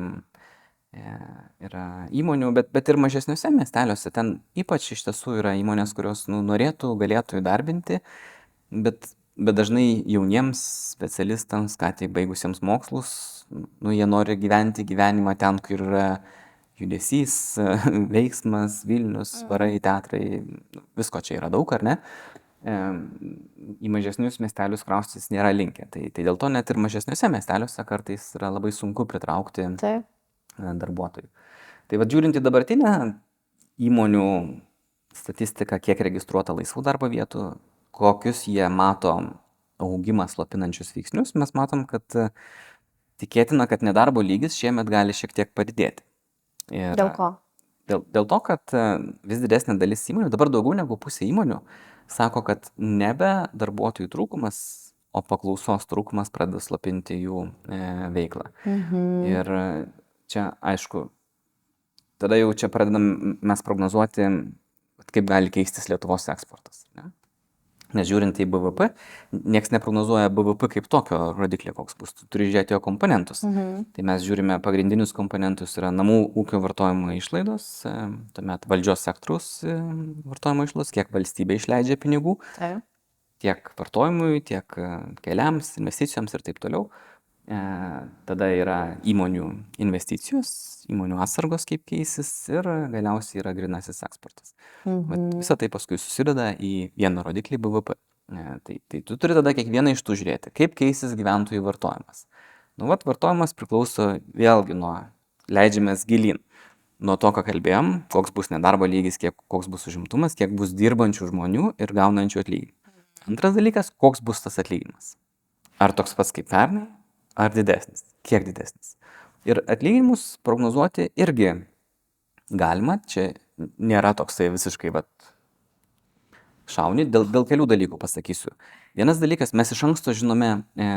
yra įmonių, bet, bet ir mažesniuose miesteliuose. Ten ypač iš tiesų yra įmonės, kurios nu, norėtų, galėtų įdarbinti, bet, bet dažnai jauniems specialistams, ką tik baigusiems mokslus, nu, jie nori gyventi gyvenimą ten, kur yra judesys, veiksmas, Vilnius, varai, teatrai, visko čia yra daug, ar ne? Į mažesnius miestelius kraustis nėra linkę. Tai, tai dėl to net ir mažesniuose miesteliuose kartais yra labai sunku pritraukti Taip. Darbuotojų. Tai vad žiūrint į dabartinę įmonių statistiką, kiek registruota laisvų darbo vietų, kokius jie mato augimą slopinančius veiksnius, mes matom, kad tikėtina, kad nedarbo lygis šiemet gali šiek tiek padidėti. Ir Dėl ko? Dėl, dėl to, kad e, vis didesnė dalis įmonių, dabar daugiau negu pusė įmonių, sako, kad nebe darbuotojų trūkumas, o paklausos trūkumas pradeda slopinti jų e, veiklą. Mhm. Ir čia, aišku, tada jau čia pradedam mes prognozuoti, kaip gali keistis Lietuvos eksportas. Ne? Nes žiūrint į BVP, niekas neprognozuoja BVP kaip tokio rodiklio, koks bus. Tu turi žiūrėti jo komponentus. Mhm. Tai mes žiūrime pagrindinius komponentus yra namų ūkio vartojimo išlaidos, e, tuomet valdžios sektoriaus e, vartojimo išlaidos, kiek valstybė išleidžia pinigų, Taip. tiek vartojimui, tiek e, keliams, investicijoms ir taip toliau. E, tada yra įmonių investicijos, įmonių atsargos kaip keisis ir galiausiai yra grinasis eksportas. Mhm. Visą tai paskui susideda į vieną rodiklį BVP. E, tai, tai tu turi tada kiekvieną iš tų žiūrėti, kaip keisis gyventojų vartojimas. Nu, vat, vartojimas priklauso vėlgi nuo leidžiamės gilin. Nuo to, ką kalbėjom, koks bus nedarbo lygis, kiek, koks bus užimtumas, kiek bus dirbančių žmonių ir gaunančių atlyginimą. Antras dalykas, koks bus tas atlyginimas. Ar toks pats kaip pernai, ar didesnis, kiek didesnis. Ir atlyginimus prognozuoti irgi galima, čia nėra toksai visiškai vat, šauni, dėl, dėl kelių dalykų pasakysiu. Vienas dalykas, mes iš anksto žinome, e,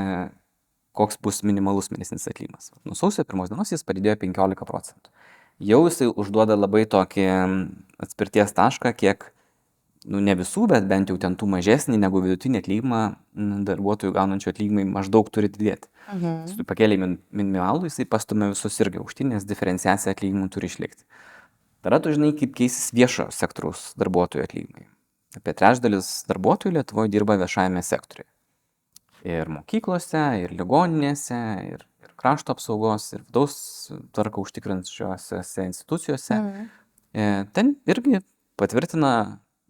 koks bus minimalus mėnesinis atlyginimas. Nuo sausio pirmos dienos jis padidėjo 15 procentų. Jau jisai užduoda labai tokį atspirties tašką, kiek nu ne visų, bet bent jau ten tų mažesnį negu vidutinį atlyginimą darbuotojų gaunančių atlyginimai maždaug turi didėti. Mhm. Jis pakėlė min, minimalų, jisai pastumė visus irgi aukštyn, nes diferenciacija atlyginimų turi išlikti. Tada tu žinai, kaip keisis viešo sektoriaus darbuotojų atlyginimai. Apie trečdalis darbuotojų Lietuvoje dirba viešajame sektoriuje. Ir mokyklose, ir ligoninėse, ir, ir krašto apsaugos, ir vidaus tvarka užtikrinčiose institucijose. Mhm. E, ten irgi patvirtina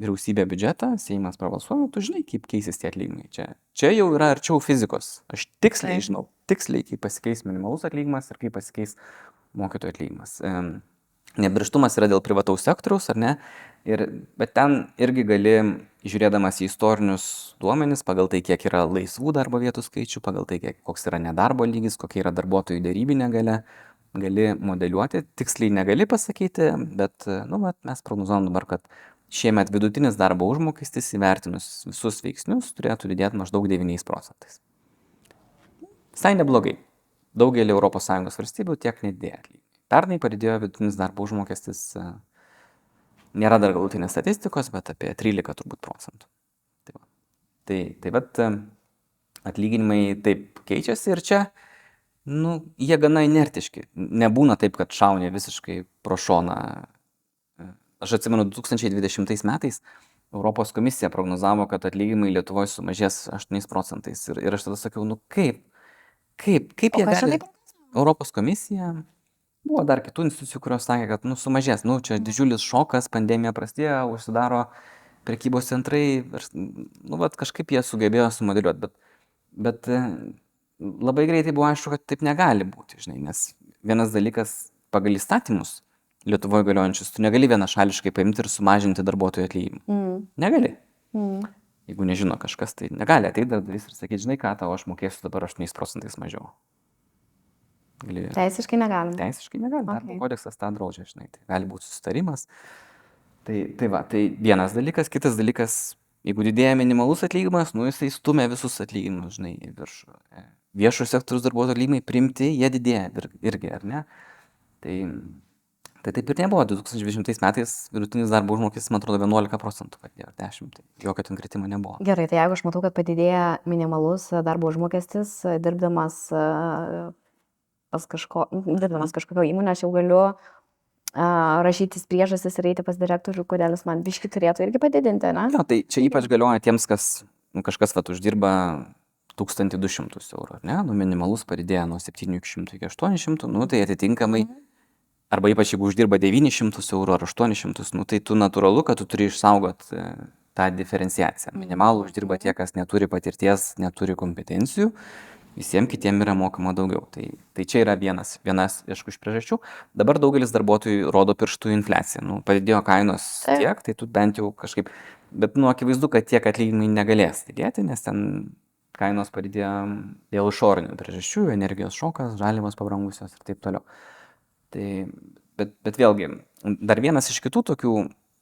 vyriausybė biudžetą, Seimas prabalsuoja, tu žinai, kaip keisis tie atlyginimai. Čia, čia jau yra arčiau fizikos. Aš tiksliai tai. žinau, tiksliai, kaip pasikeis minimalus atlyginimas ir kaip pasikeis mokytojų atlyginimas. Nebrištumas yra dėl privataus sektoriaus, ar ne? Ir, bet ten irgi gali, žiūrėdamas į istorinius duomenis, pagal tai, kiek yra laisvų darbo vietų skaičių, pagal tai, kiek, koks yra nedarbo lygis, kokia yra darbuotojų dėrybinė gale, gali modeliuoti, tiksliai negali pasakyti, bet, nu, bet mes prognozuojam dabar, kad šiemet vidutinis darbo užmokestis įvertinus visus veiksnius turėtų didėti maždaug 9 procentais. Visai neblogai. Daugelį ES valstybių tiek nedidėja atlyginimai. Pernai padidėjo vidutinis darbo užmokestis, e, nėra dar galutinės statistikos, bet apie 13 turbūt procentų. Tai, va. tai, tai vat e, atlyginimai taip keičiasi ir čia, nu, jie gana inertiški. Nebūna taip, kad šaunė visiškai pro šoną Aš atsimenu, 2020 metais Europos komisija prognozavo, kad atlyginimai Lietuvoje sumažės 8 procentais. Ir, ir aš tada sakiau, nu kaip, kaip, kaip jie gali... Europos komisija, buvo dar kitų institucijų, kurios sakė, kad nu, sumažės, nu čia didžiulis šokas, pandemija prasidėjo, užsidaro prekybos centrai, ir, nu, vat, kažkaip jie sugebėjo sumodeliuoti, bet, bet e, labai greitai buvo aišku, kad taip negali būti, žinai, nes vienas dalykas pagal įstatymus Lietuvoje galiojančius, tu negali vienašališkai paimti ir sumažinti darbuotojų atlyginimą. Mm. Negali. Mm. Jeigu nežino kažkas, tai negali ateiti darbdavys ir sakyti, žinai ką, tau aš mokėsiu dabar 8 procentais mažiau. Gali... Teisiškai negalim. Teisiškai negalim. Okay. Darbo kodeksas tą draudžia, žinai. Tai gali būti susitarimas. Tai, tai va, tai vienas dalykas. Kitas dalykas, jeigu didėja minimalus atlyginimas, nu jisai stumia visus atlyginimus, žinai, į viršų. Viešo sektoriaus darbuotojų atlyginimai primti, jie didėja irgi, ar ne? Tai Tai taip ir nebuvo. 2020 metais vidutinis darbo užmokestis, man atrodo, 11 procentų padėjo, 10. Tai jokio ten kritimo nebuvo. Gerai, tai jeigu aš matau, kad padidėja minimalus darbo užmokestis, dirbdamas pas kažko, dirbdamas kažkokio įmonę, aš jau galiu uh, rašytis priežastis ir eiti pas direktorių, kodėl jis man biški turėtų irgi padidinti, ne? Jo, tai čia ypač galioja tiems, kas, nu, kažkas vat uždirba 1200 eurų, ne? Nu, minimalus padidėja nuo 700 iki 800, nu, tai atitinkamai mhm arba ypač jeigu uždirba 900 eurų ar 800, nu, tai tu natūralu, kad tu turi išsaugot e, tą diferenciaciją. Minimalų uždirba tie, kas neturi patirties, neturi kompetencijų, visiems kitiems yra mokama daugiau. Tai, tai čia yra vienas, vienas iš priežasčių. Dabar daugelis darbuotojų rodo pirštų infliaciją. Nu, padidėjo kainos tiek, tai tu bent jau kažkaip, bet nu, akivaizdu, kad tiek atlyginimai negalės didėti, nes ten kainos padidėjo dėl išorinių priežasčių, energijos šokas, žalimas pabrangusios ir taip toliau. Tai, bet, bet vėlgi, dar vienas iš kitų tokių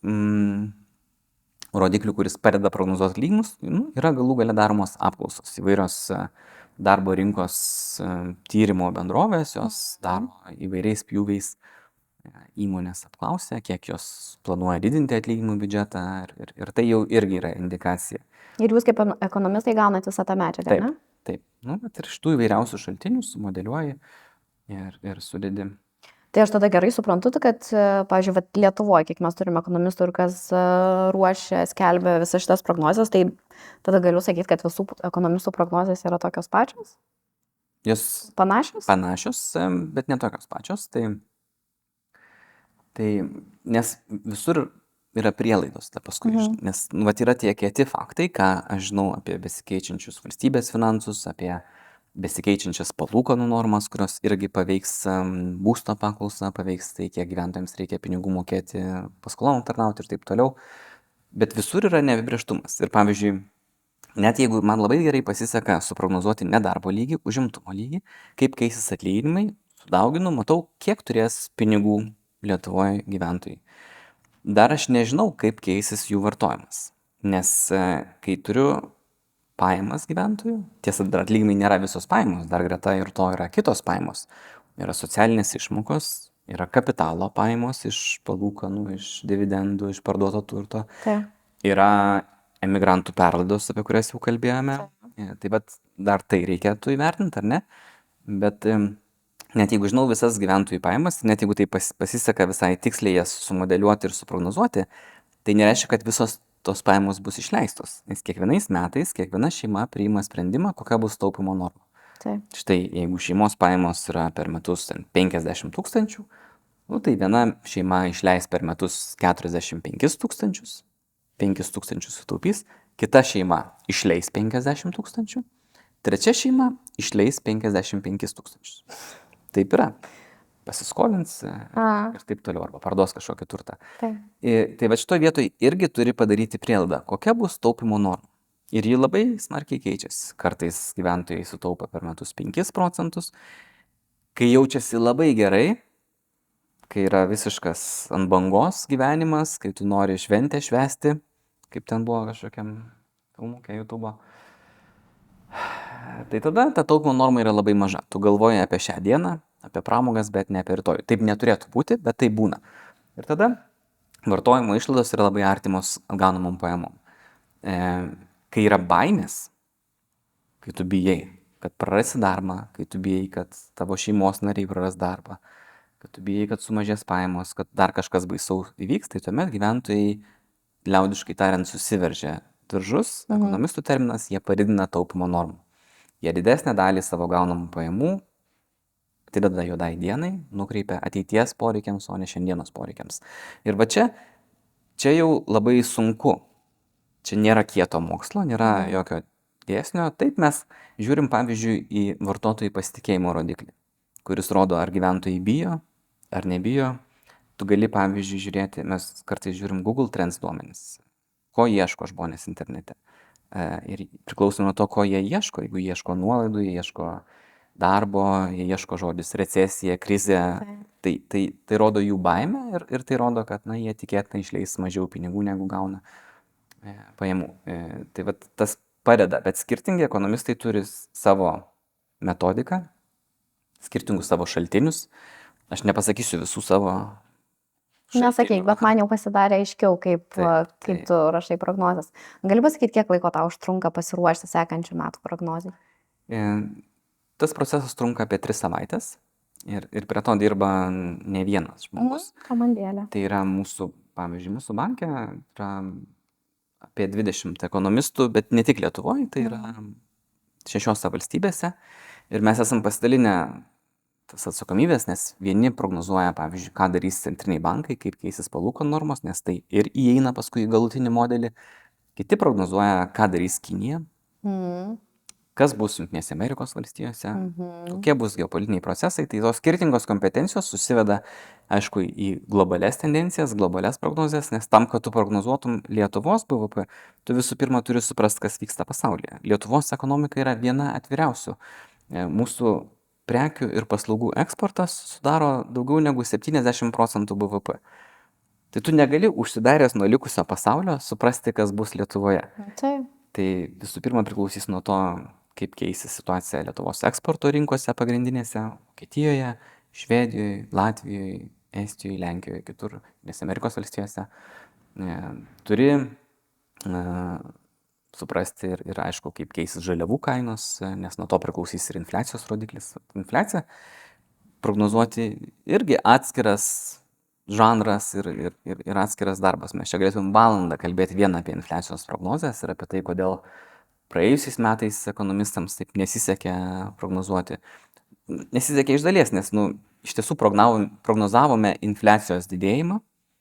mm, rodiklių, kuris padeda prognozuoti atlyginimus, nu, yra galų gale daromos apklausos. Įvairios e, darbo rinkos e, tyrimo bendrovės, jos mhm. daro įvairiais pjūviais e, įmonės apklausę, kiek jos planuoja didinti atlyginimų biudžetą ir, ir, ir tai jau irgi yra indikacija. Ir jūs kaip ekonomistai gaunate visą tą medžiagą, taip, ne? Taip, nu, bet ir iš tų įvairiausių šaltinių sumodeliuoji ir, ir sudedi Tai aš tada gerai suprantu, kad, pavyzdžiui, Lietuvoje, kiek mes turime ekonomistų ir kas e, ruošia, skelbia visas šitas prognozes, tai tada galiu sakyti, kad visų ekonomistų prognozijas yra tokios pačios? Jos panašios? Panašios, bet ne tokios pačios. Tai, tai nes visur yra prielaidos, ta paskui, mhm. nes nu, vat, yra tie kieti faktai, ką aš žinau apie besikeičiančius valstybės finansus, apie uh, besikeičiančias palūkanų normas, kurios irgi paveiks būsto paklausą, paveiks tai, kiek gyventojams reikia pinigų mokėti paskolom tarnauti ir taip toliau. Bet visur yra neapibrieštumas. Ir pavyzdžiui, net jeigu man labai gerai pasiseka suprognozuoti nedarbo lygį, užimtumo lygį, kaip keisis atlyginimai, sudauginu, matau, kiek turės pinigų Lietuvoje gyventojai. Dar aš nežinau, kaip keisis jų vartojimas. Nes e, kai turiu pajamas gyventojų. Tiesa, dar atlyginimai nėra visos pajamos, dar greta ir to yra kitos pajamos. Yra socialinės išmokos, yra kapitalo pajamos iš palūkanų, iš dividendų, iš parduoto turto. Tai. yra emigrantų perlaidos, apie kurias jau kalbėjome. E, Tai bet dar tai reikėtų įvertinti, ar ne? Bet net jeigu žinau visas gyventojų pajamas, net jeigu tai pas, pasiseka visai tiksliai jas sumodeliuoti ir suprognozuoti, tai nereiškia, kad visos tos pajamos bus išleistos. Nes kiekvienais metais kiekviena šeima priima sprendimą, kokia bus taupimo norma. Taip. Štai jeigu šeimos pajamos yra per metus ten 50 tūkstančių, nu, tai viena šeima išleis per metus 45 tūkstančius, 5 tūkstančius sutaupys, kita šeima išleis 50 tūkstančių, trečia šeima išleis 55 tūkstančius. Taip yra. Pasiskolins e, A, ir taip toliau, arba parduos kažkokį turtą. taip. I- Tai va šitoje vietoje irgi turi padaryti prielaidą, kokia bus taupimo norma. Ir ji labai smarkiai keičiasi. Kartais gyventojai sutaupa per metus 5 procentus, kai jaučiasi labai gerai, kai yra visiškas ant bangos gyvenimas, kai tu nori šventę švesti, kaip ten buvo kažkokiam filmukė YouTube. Tai tada ta taupimo norma yra labai maža. Tu galvoji apie šią dieną, apie pramogas, bet ne apie rytoj. Taip neturėtų būti, bet tai būna. Ir tada vartojimo išlaidos yra labai artimos atgaunamom pajamom. E, kai yra baimės, kai tu bijai, kad prarasi darbą, kai tu bijai, kad tavo šeimos nariai praras darbą, kad tu bijai, kad sumažės pajamos, kad dar kažkas baisaus įvyks, tai tuomet gyventojai, liaudiškai tariant, susiveržia diržus, Mhm. ekonomistų terminas, jie padidina taupimo normą. Jie didesnę dalį savo gaunamų pajamų atideda juodai dienai, nukreipia ateities poreikiams, o ne šiandienos poreikiams. Ir va čia, čia jau labai sunku. Čia nėra kieto mokslo, nėra Mhm. jokio dėsnio. Taip mes žiūrim, pavyzdžiui, į vartotojų pasitikėjimo rodiklį, kuris rodo, ar gyventojai bijo, ar nebijo. Tu gali, pavyzdžiui, žiūrėti, mes kartais žiūrim Google Trends duomenis, ko ieško žmonės internete. E, Ir priklausomai nuo to, ko jie ieško, jeigu ieško nuolaidų, jie ieško darbo, jie ieško žodis recesija, krizė, tai, tai, tai rodo jų baimę ir, ir tai rodo, kad na, jie tikėtina išleis mažiau pinigų negu gauna e, pajamų. E, tai vat, tas padeda, bet skirtingi ekonomistai turi savo metodiką, skirtingus savo šaltinius. Aš nepasakysiu visų savo. Nesakyk, bet man jau pasidarė aiškiau, kaip, Taip, kaip taip. tu rašai prognozes. Gali pasakyti, kiek laiko tau užtrunka pasiruošti sekančių metų prognozijai? Tas procesas trunka apie tris savaitės ir, ir prie to dirba ne vienas žmogus. Komandėlė. Tai yra mūsų, pavyzdžiui, mūsų bankė yra apie 20 ekonomistų, bet ne tik Lietuvoje, tai yra šešiose valstybėse. Ir mes esam pasidalinę tas atsakomybės, nes vieni prognozuoja, pavyzdžiui, ką darys centriniai bankai, kaip keisis palūkanų normos, nes tai ir įeina paskui į galutinį modelį. Kiti prognozuoja, ką darys Kinija, Mm. Kas bus Junktinėse Amerikos valstijose, Mhm. kokie bus geopolitiniai procesai, tai tos skirtingos kompetencijos susiveda, aišku, į globales tendencijas, globales prognozes, nes tam, kad tu prognozuotum Lietuvos BVP, tu visų pirma turi suprasti, kas vyksta pasaulyje. Lietuvos ekonomika yra viena atviriausių. E, Mūsų prekių ir paslaugų eksportas sudaro daugiau negu 70 procentų BVP. Tai tu negali užsidaręs nuo likusio pasaulio suprasti, kas bus Lietuvoje. Taip. Tai visų pirma priklausys nuo to, kaip keisis situacija Lietuvos eksporto rinkose pagrindinėse - Vokietijoje, Švedijoje, Latvijoje, Estijoje, Lenkijoje, kitur, nes Amerikos valstijose. E, Turi e, suprasti ir, ir aišku, kaip keisis žaliavų kainos, nes nuo to priklausys ir infliacijos rodiklis. Infliacija prognozuoti irgi atskiras žanras ir, ir, ir, ir atskiras darbas. Mes čia galėtumėm valandą kalbėti vien apie infliacijos prognozes ir apie tai, kodėl praėjusiais metais ekonomistams taip nesisekė prognozuoti. Nesisekė iš dalies, nes nu, iš tiesų prognozavome infliacijos didėjimą,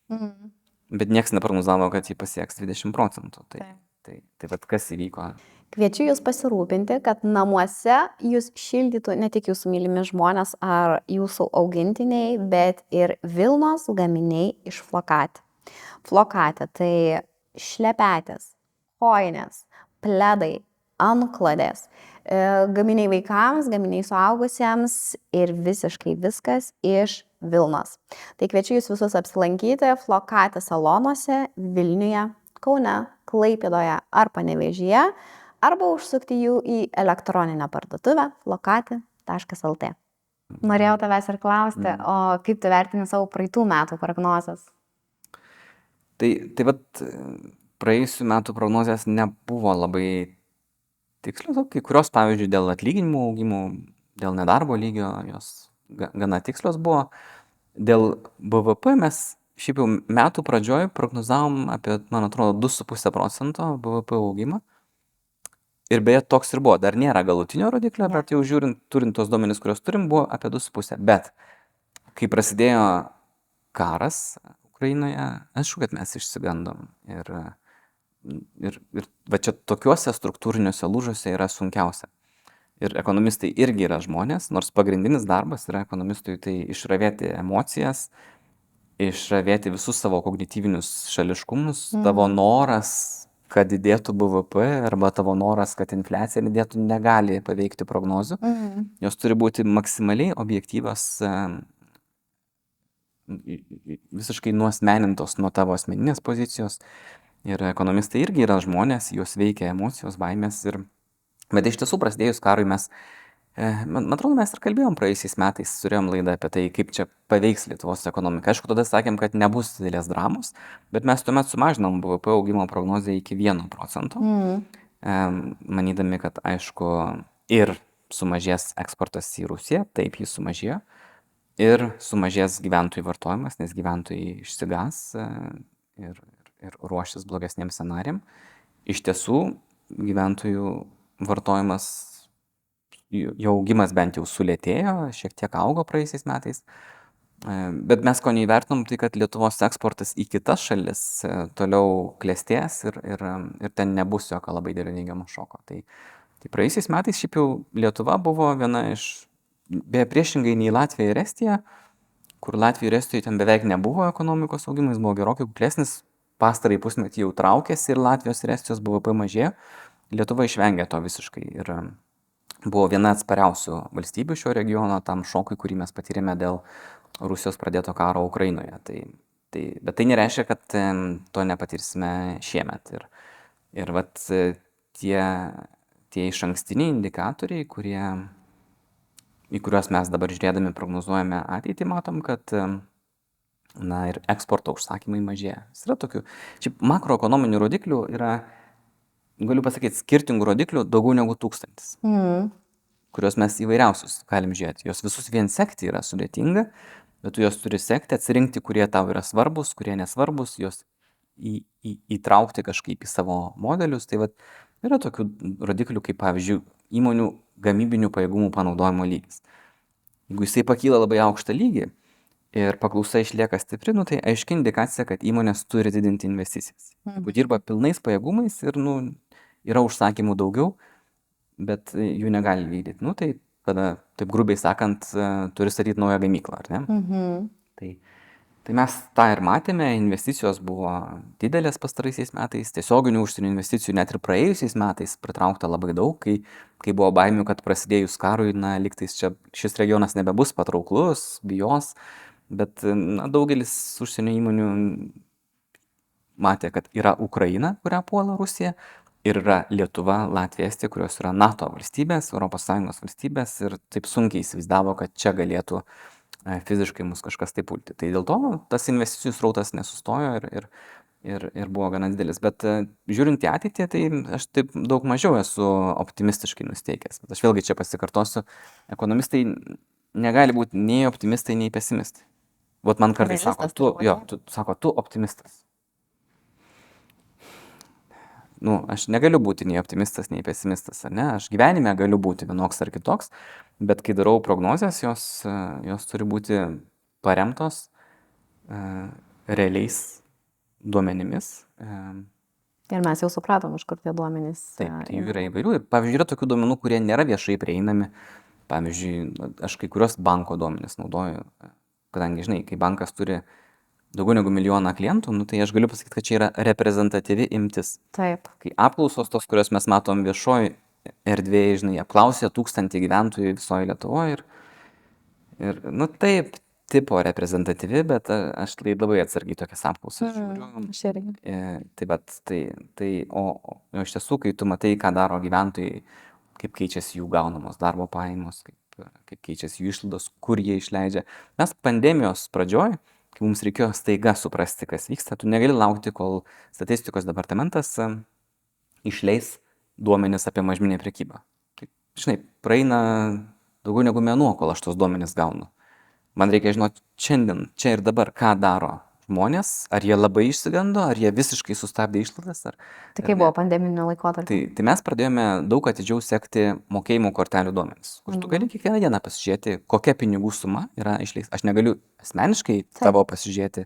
Mm. bet niekas neprognozavo, kad jį pasieks 20 procentų. Tai, Taip. tai, tai vad kas įvyko. Kviečiu Jūs pasirūpinti, kad namuose Jūs šildytų ne tik Jūsų mylimi žmonės ar Jūsų augintiniai, bet ir Vilnos gaminiai iš flokatė. Flokatė tai šlepetės, koinės, pledai, anklodės, e, gaminiai vaikams, gaminiai suaugusiems ir visiškai viskas iš Vilnos. Tai kviečiu Jūs visus apsilankyti flokatė salonuose Vilniuje, Kaune, Klaipėdoje ar Panevežyje arba užsukti jų į elektroninę parduotuvę lokati.lt. Norėjau tavęs ir klausti, Mm. o kaip tu vertini savo praeitų metų prognozes? Tai, tai vad praėjusių metų prognozijas nebuvo labai tikslios, kai kurios, pavyzdžiui, dėl atlyginimų augimų, dėl nedarbo lygio, jos gana tikslios buvo. Dėl BVP mes šiaip jau metų pradžioj prognozavom apie, man atrodo, 2,5 procento BVP augimą. Ir beje, toks ir buvo. Dar nėra galutinio rodiklio, bet jau žiūrint, turint tos duomenys, kuriuos turim, buvo apie 2,5. Bet kai prasidėjo karas Ukrainoje, aišku, kad mes išsigandom. Ir, ir, ir va čia tokiuose struktūriniuose lūžiuose yra sunkiausia. Ir ekonomistai irgi yra žmonės, nors pagrindinis darbas yra ekonomistui tai išravėti emocijas, išravėti visus savo kognityvinius šališkumus, mm. tavo noras, kad didėtų BVP arba tavo noras, kad infliacija didėtų, negali paveikti prognozių. Mm. Jos turi būti maksimaliai objektyvios, visiškai nuosmenintos nuo tavo asmeninės pozicijos. Ir ekonomistai irgi yra žmonės, juos veikia emocijos, baimės ir Bet iš tiesų prasidėjus karui mes, e, man atrodo, mes ir kalbėjom praėjusiais metais, turėjom laidą apie tai, kaip čia paveiks Lietuvos ekonomiką. Aišku, tada sakėm, kad nebus didelės dramos, bet mes tuomet sumažinom BVP augimo prognozę iki 1 procento, mm. manydami, kad aišku ir sumažės eksportas į Rusiją, taip jis sumažėjo, ir sumažės gyventojų vartojimas, nes gyventojai išsigas e, ir, ir ruošis blogesniems scenariam. Iš tiesų, gyventojų vartojimas, jo augimas bent jau sulėtėjo, šiek tiek augo praeisiais metais. E, bet mes ko neįvertinom, tai kad Lietuvos eksportas į kitas šalis e, toliau klėsties ir, ir, ir ten nebus jokio labai didelio neigiamo šoko. Tai, tai praeisiais metais šiaip jau Lietuva buvo viena iš, beje priešingai nei Latvija ir Estija, kur Latvija ir Estijoje ten beveik nebuvo ekonomikos augimas, buvo gerokai kuklesnis, pastarai pusmetį jau traukėsi ir Latvijos ir Estijos BVP mažėjo. Lietuva išvengė to visiškai ir buvo viena atspariausių valstybių šio regiono tam šokui, kurį mes patyrėme dėl Rusijos pradėto karo Ukrainoje. Tai, tai, bet tai nereiškia, kad to nepatirsime šiemet. Ir, ir vat tie, tie iš ankstiniai indikatoriai, kurie, į kuriuos mes dabar žiūrėdami prognozuojame ateitį, matom, kad na, ir eksporto užsakymai mažėja. Yra tokių, šiaip makroekonominių rodiklių yra galiu pasakyti, skirtingų rodiklių daugiau negu tūkstantis, mm. kuriuos mes įvairiausius galim žiūrėti. Jos visus vien sekti yra sudėtinga, bet tu juos turi sekti, atsirinkti, kurie tau yra svarbus, kurie nesvarbus, juos į, į, įtraukti kažkaip į savo modelius. Tai vat, yra tokių rodiklių kaip, pavyzdžiui, įmonių gamybinių pajėgumų panaudojimo lygis. Jeigu jisai pakyla labai aukštą lygį, ir paklausa išlieka stipri, nu, tai aiški indikacija, kad įmonės turi didinti investicijas. Jeigu mhm. dirba pilnais pajėgumais ir nu, yra užsakymų daugiau, bet jų negali vykdyti. Nu, tai tada, taip grubiai sakant, turi statyti naują gamyklą, ar ne? Mhm. Tai, tai mes tą ir matėme, investicijos buvo didelės pastaraisiais metais, tiesioginių užsienio investicijų net ir praėjusiais metais pritraukta labai daug, kai, kai buvo baimių, kad prasidėjus karui, na, liktais čia šis regionas nebebus patrauklus, bijos, bet na, daugelis užsienio įmonių matė, kad yra Ukraina, kurią puola Rusija, ir yra Lietuva, Latvija, Estija, kurios yra NATO valstybės, ES valstybės ir taip sunkiai įsivaizdavo, kad čia galėtų e, fiziškai mus kažkas taip pulti. Tai dėl to tas investicijų srautas nesustojo ir, ir, ir, ir buvo gana didelis. Bet e, žiūrint į ateitį, tai aš taip daug mažiau esu optimistiškai nusteikęs. Bet aš vėlgi čia pasikartosiu, ekonomistai negali būti nei optimistai, nei pesimistai. Vat man kartais sako, tu, jo, tu, sako, tu optimistas nu, aš negaliu būti nei optimistas, nei pesimistas, ar ne? Aš gyvenime galiu būti vienoks ar kitoks, bet kai darau prognozes, jos, jos turi būti paremtos uh, realiais duomenimis. Uh, Ir mes jau supratom, iš kur tie duomenys. Taip, tai jų yra įvairių. Ir, pavyzdžiui, yra tokių duomenų, kurie nėra viešai prieinami. Pavyzdžiui, aš kai kurios banko duomenys naudoju, kadangi, žinai, kai bankas turi daugiau negu milijoną klientų, nu, tai aš galiu pasakyti, kad čia yra reprezentatyvi imtis. Taip. Kai apklausos tos, kurias mes matom viešoji erdvėje, žinai, apklausė tūkstantį gyventojų visoje Lietuvoje ir, ir, nu taip, tipo reprezentatyvi, bet aš tai labai atsargiai tokias apklausas mhm, žiūriu. E, tai, bet, tai, tai, o, o iš tiesų, kai tu matai, ką daro gyventojai, kaip keičiasi jų gaunamos darbo pajamos, kaip, kaip keičiasi jų išlaidos, kur jie išleidžia. Mes pandemijos pradžioj, kai mums reikėjo staiga suprasti, kas vyksta, tu negali laukti, kol statistikos departamentas išleis duomenis apie mažminę prekybą. Kaip, žinai, praeina daugiau negu mėnuo, kol aš tos duomenis gaunu. Man reikia žinoti šiandien, čia ir dabar, ką daro žmonės, ar jie labai išsigando, ar jie visiškai sustabdė išlaidas. Ar, Tai kaip buvo pandeminio laikotarpio? Tai, tai mes pradėjome daug atidžiau sekti mokėjimo kortelių duomenis, kur tu Mhm. gali kiekvieną dieną pasižiūrėti, kokia pinigų suma yra išleista. Aš negaliu asmeniškai Taip. tavo pasižiūrėti,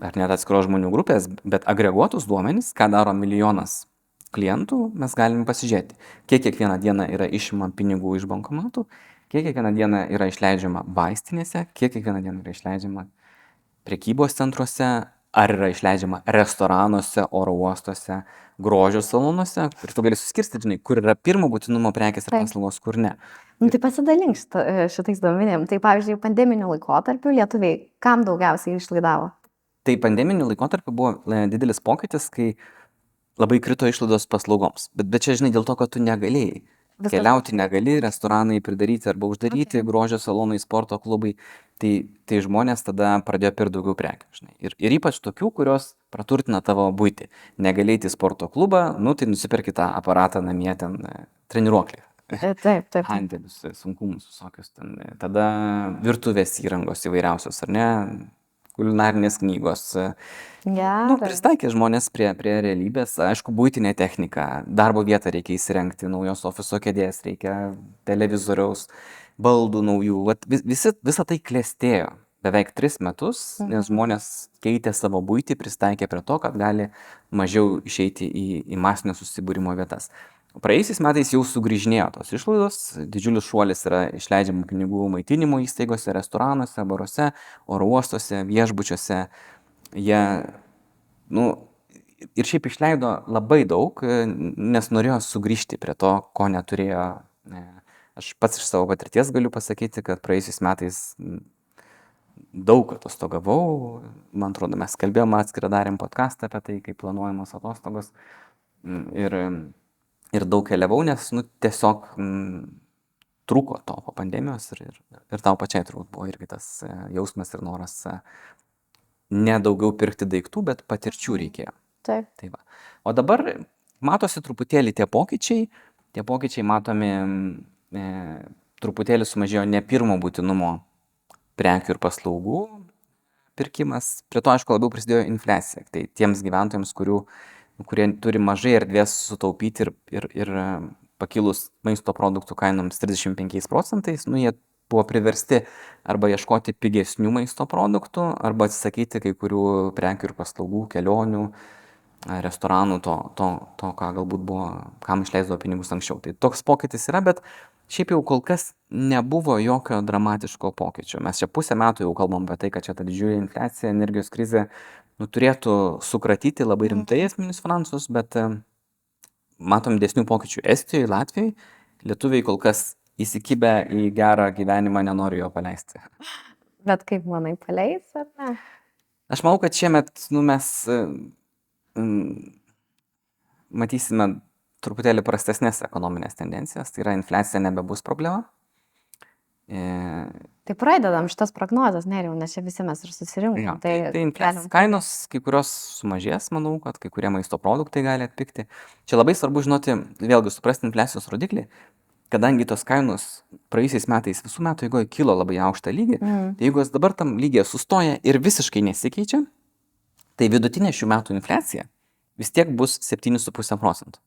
ar net atskiros žmonių grupės, bet agreguotus duomenis, ką daro milijonas klientų, mes galime pasižiūrėti, kiek kiekvieną dieną yra išima pinigų iš bankomatų, kiek kiekvieną dieną yra išleidžiama vaistinėse, kiek kiekvieną dieną yra išleidžiama prekybos centruose, ar yra išleidžiama restoranuose, oro uostuose, grožio salonuose. Ir tu gali suskirstyti, žinai, kur yra pirmo būtinumo prekės ir paslaugos, kur ne. Nu, tai pasidalink šita, e, šitais duomenim. Tai pavyzdžiui, pandeminiu laikotarpiu lietuviai kam daugiausiai išlaidavo? Tai pandeminiu laikotarpiu buvo e, didelis pokytis, kai labai krito išlaidos paslaugoms. Bet, bet čia, žinai, dėl to, kad tu negalėjai. Visas- Keliauti negali, restoranai pridaryti arba uždaryti, okay. grožio salonai, sporto klubai. Tai, tai žmonės tada pradėjo per daugiau prekių. Žinai. Ir, ir ypač tokių, kurios praturtina tavo būtį. Negalėjai į sporto klubą, nu tai nusipirki tą aparatą namie ten e, treniruoklį. E, Taip, taip. taip. Handelius, e, sunkumus visokius ten. Tada virtuvės įrangos įvairiausios, ar ne? Kulinarinės knygos. e, Gerai. Nu, pristaikė žmonės prie, prie realybės, aišku, būtinė technika, darbo vietą reikia įsirengti, naujos ofiso kėdės, reikia televizoriaus, baldų naujų, Vat, vis, visi, visa tai klėstėjo beveik tris metus, nes žmonės keitė savo būtį, pristaikė prie to, kad gali mažiau išeiti į, į masinio susibūrimo vietas. Praėjusiais metais jau sugrįžinėjo tos išlaidos, didžiulis šuolis yra išleidžiamų pinigų maitinimo įstaigose, restoranuose, baruose, oro uostuose, viešbučiuose. Jie, nu, ir šiaip išleido labai daug, nes norėjo sugrįžti prie to, ko neturėjo. Aš pats iš savo patirties galiu pasakyti, kad praėjusiais metais daug atostogavau, man atrodo, mes kalbėjome atskirą darėm podcastą apie tai, kaip planuojamos atostogos. Ir, ir daug keliavau, nes nu, tiesiog m, trūko to po pandemijos ir, ir, ir tau pačiai turbūt buvo irgi tas e, jausmas ir noras e, ne daugiau pirkti daiktų, bet patirčių reikėjo. Taip. Tai va. O dabar matosi truputėlį tie pokyčiai. Tie pokyčiai matomi, e, truputėlį sumažėjo ne pirmo būtinumo prekių ir paslaugų pirkimas. Prie to, aišku, labiau prisidėjo infliacija. Tai tiems gyventojams, kurių, kurie turi mažai erdvės sutaupyti ir, ir, ir e, pakilus maisto produktų kainoms 35 procentais, nu, jie buvo priversti arba ieškoti pigesnių maisto produktų, arba atsisakyti kai kurių prekių ir paslaugų, kelionių, a, restoranų, to, to, to ką galbūt buvo, kam išleisdavo pinigus anksčiau. Tai toks pokytis yra, bet šiaip jau kol kas nebuvo jokio dramatiško pokyčio. Mes čia pusę metų jau kalbam apie tai, kad čia ta didžiulė infliacija, energijos krizė nu, turėtų sukratyti labai rimtai esminius finansus, bet matom desnių pokyčių Estijoje, Latvijoje. Lietuviai kol kas įsikibę į gerą gyvenimą nenori jo paleisti. Bet kaip manai, paleis ar ne? Aš manau, kad šiemet nu, mes mm, matysime truputėlį prastesnės ekonominės tendencijas, tai yra infliacija nebebus problema. E, Tai pradedam šitas prognozes, neriau, nes čia visi mes ir susirinkom. jo, Tai, tai infliacijos kainos kai kurios sumažės, manau, kad kai kurie maisto produktai gali atpikti. Čia labai svarbu žinoti, vėlgi suprasti infliacijos rodiklį, kadangi tos kainos praėjusiais metais visų metų eigoje kilo labai aukštą lygį, Mm. Tai jeigu jos dabar tam lygiai sustoja ir visiškai nesikeičia, tai vidutinė šių metų infliacija vis tiek bus 7,5 procentų.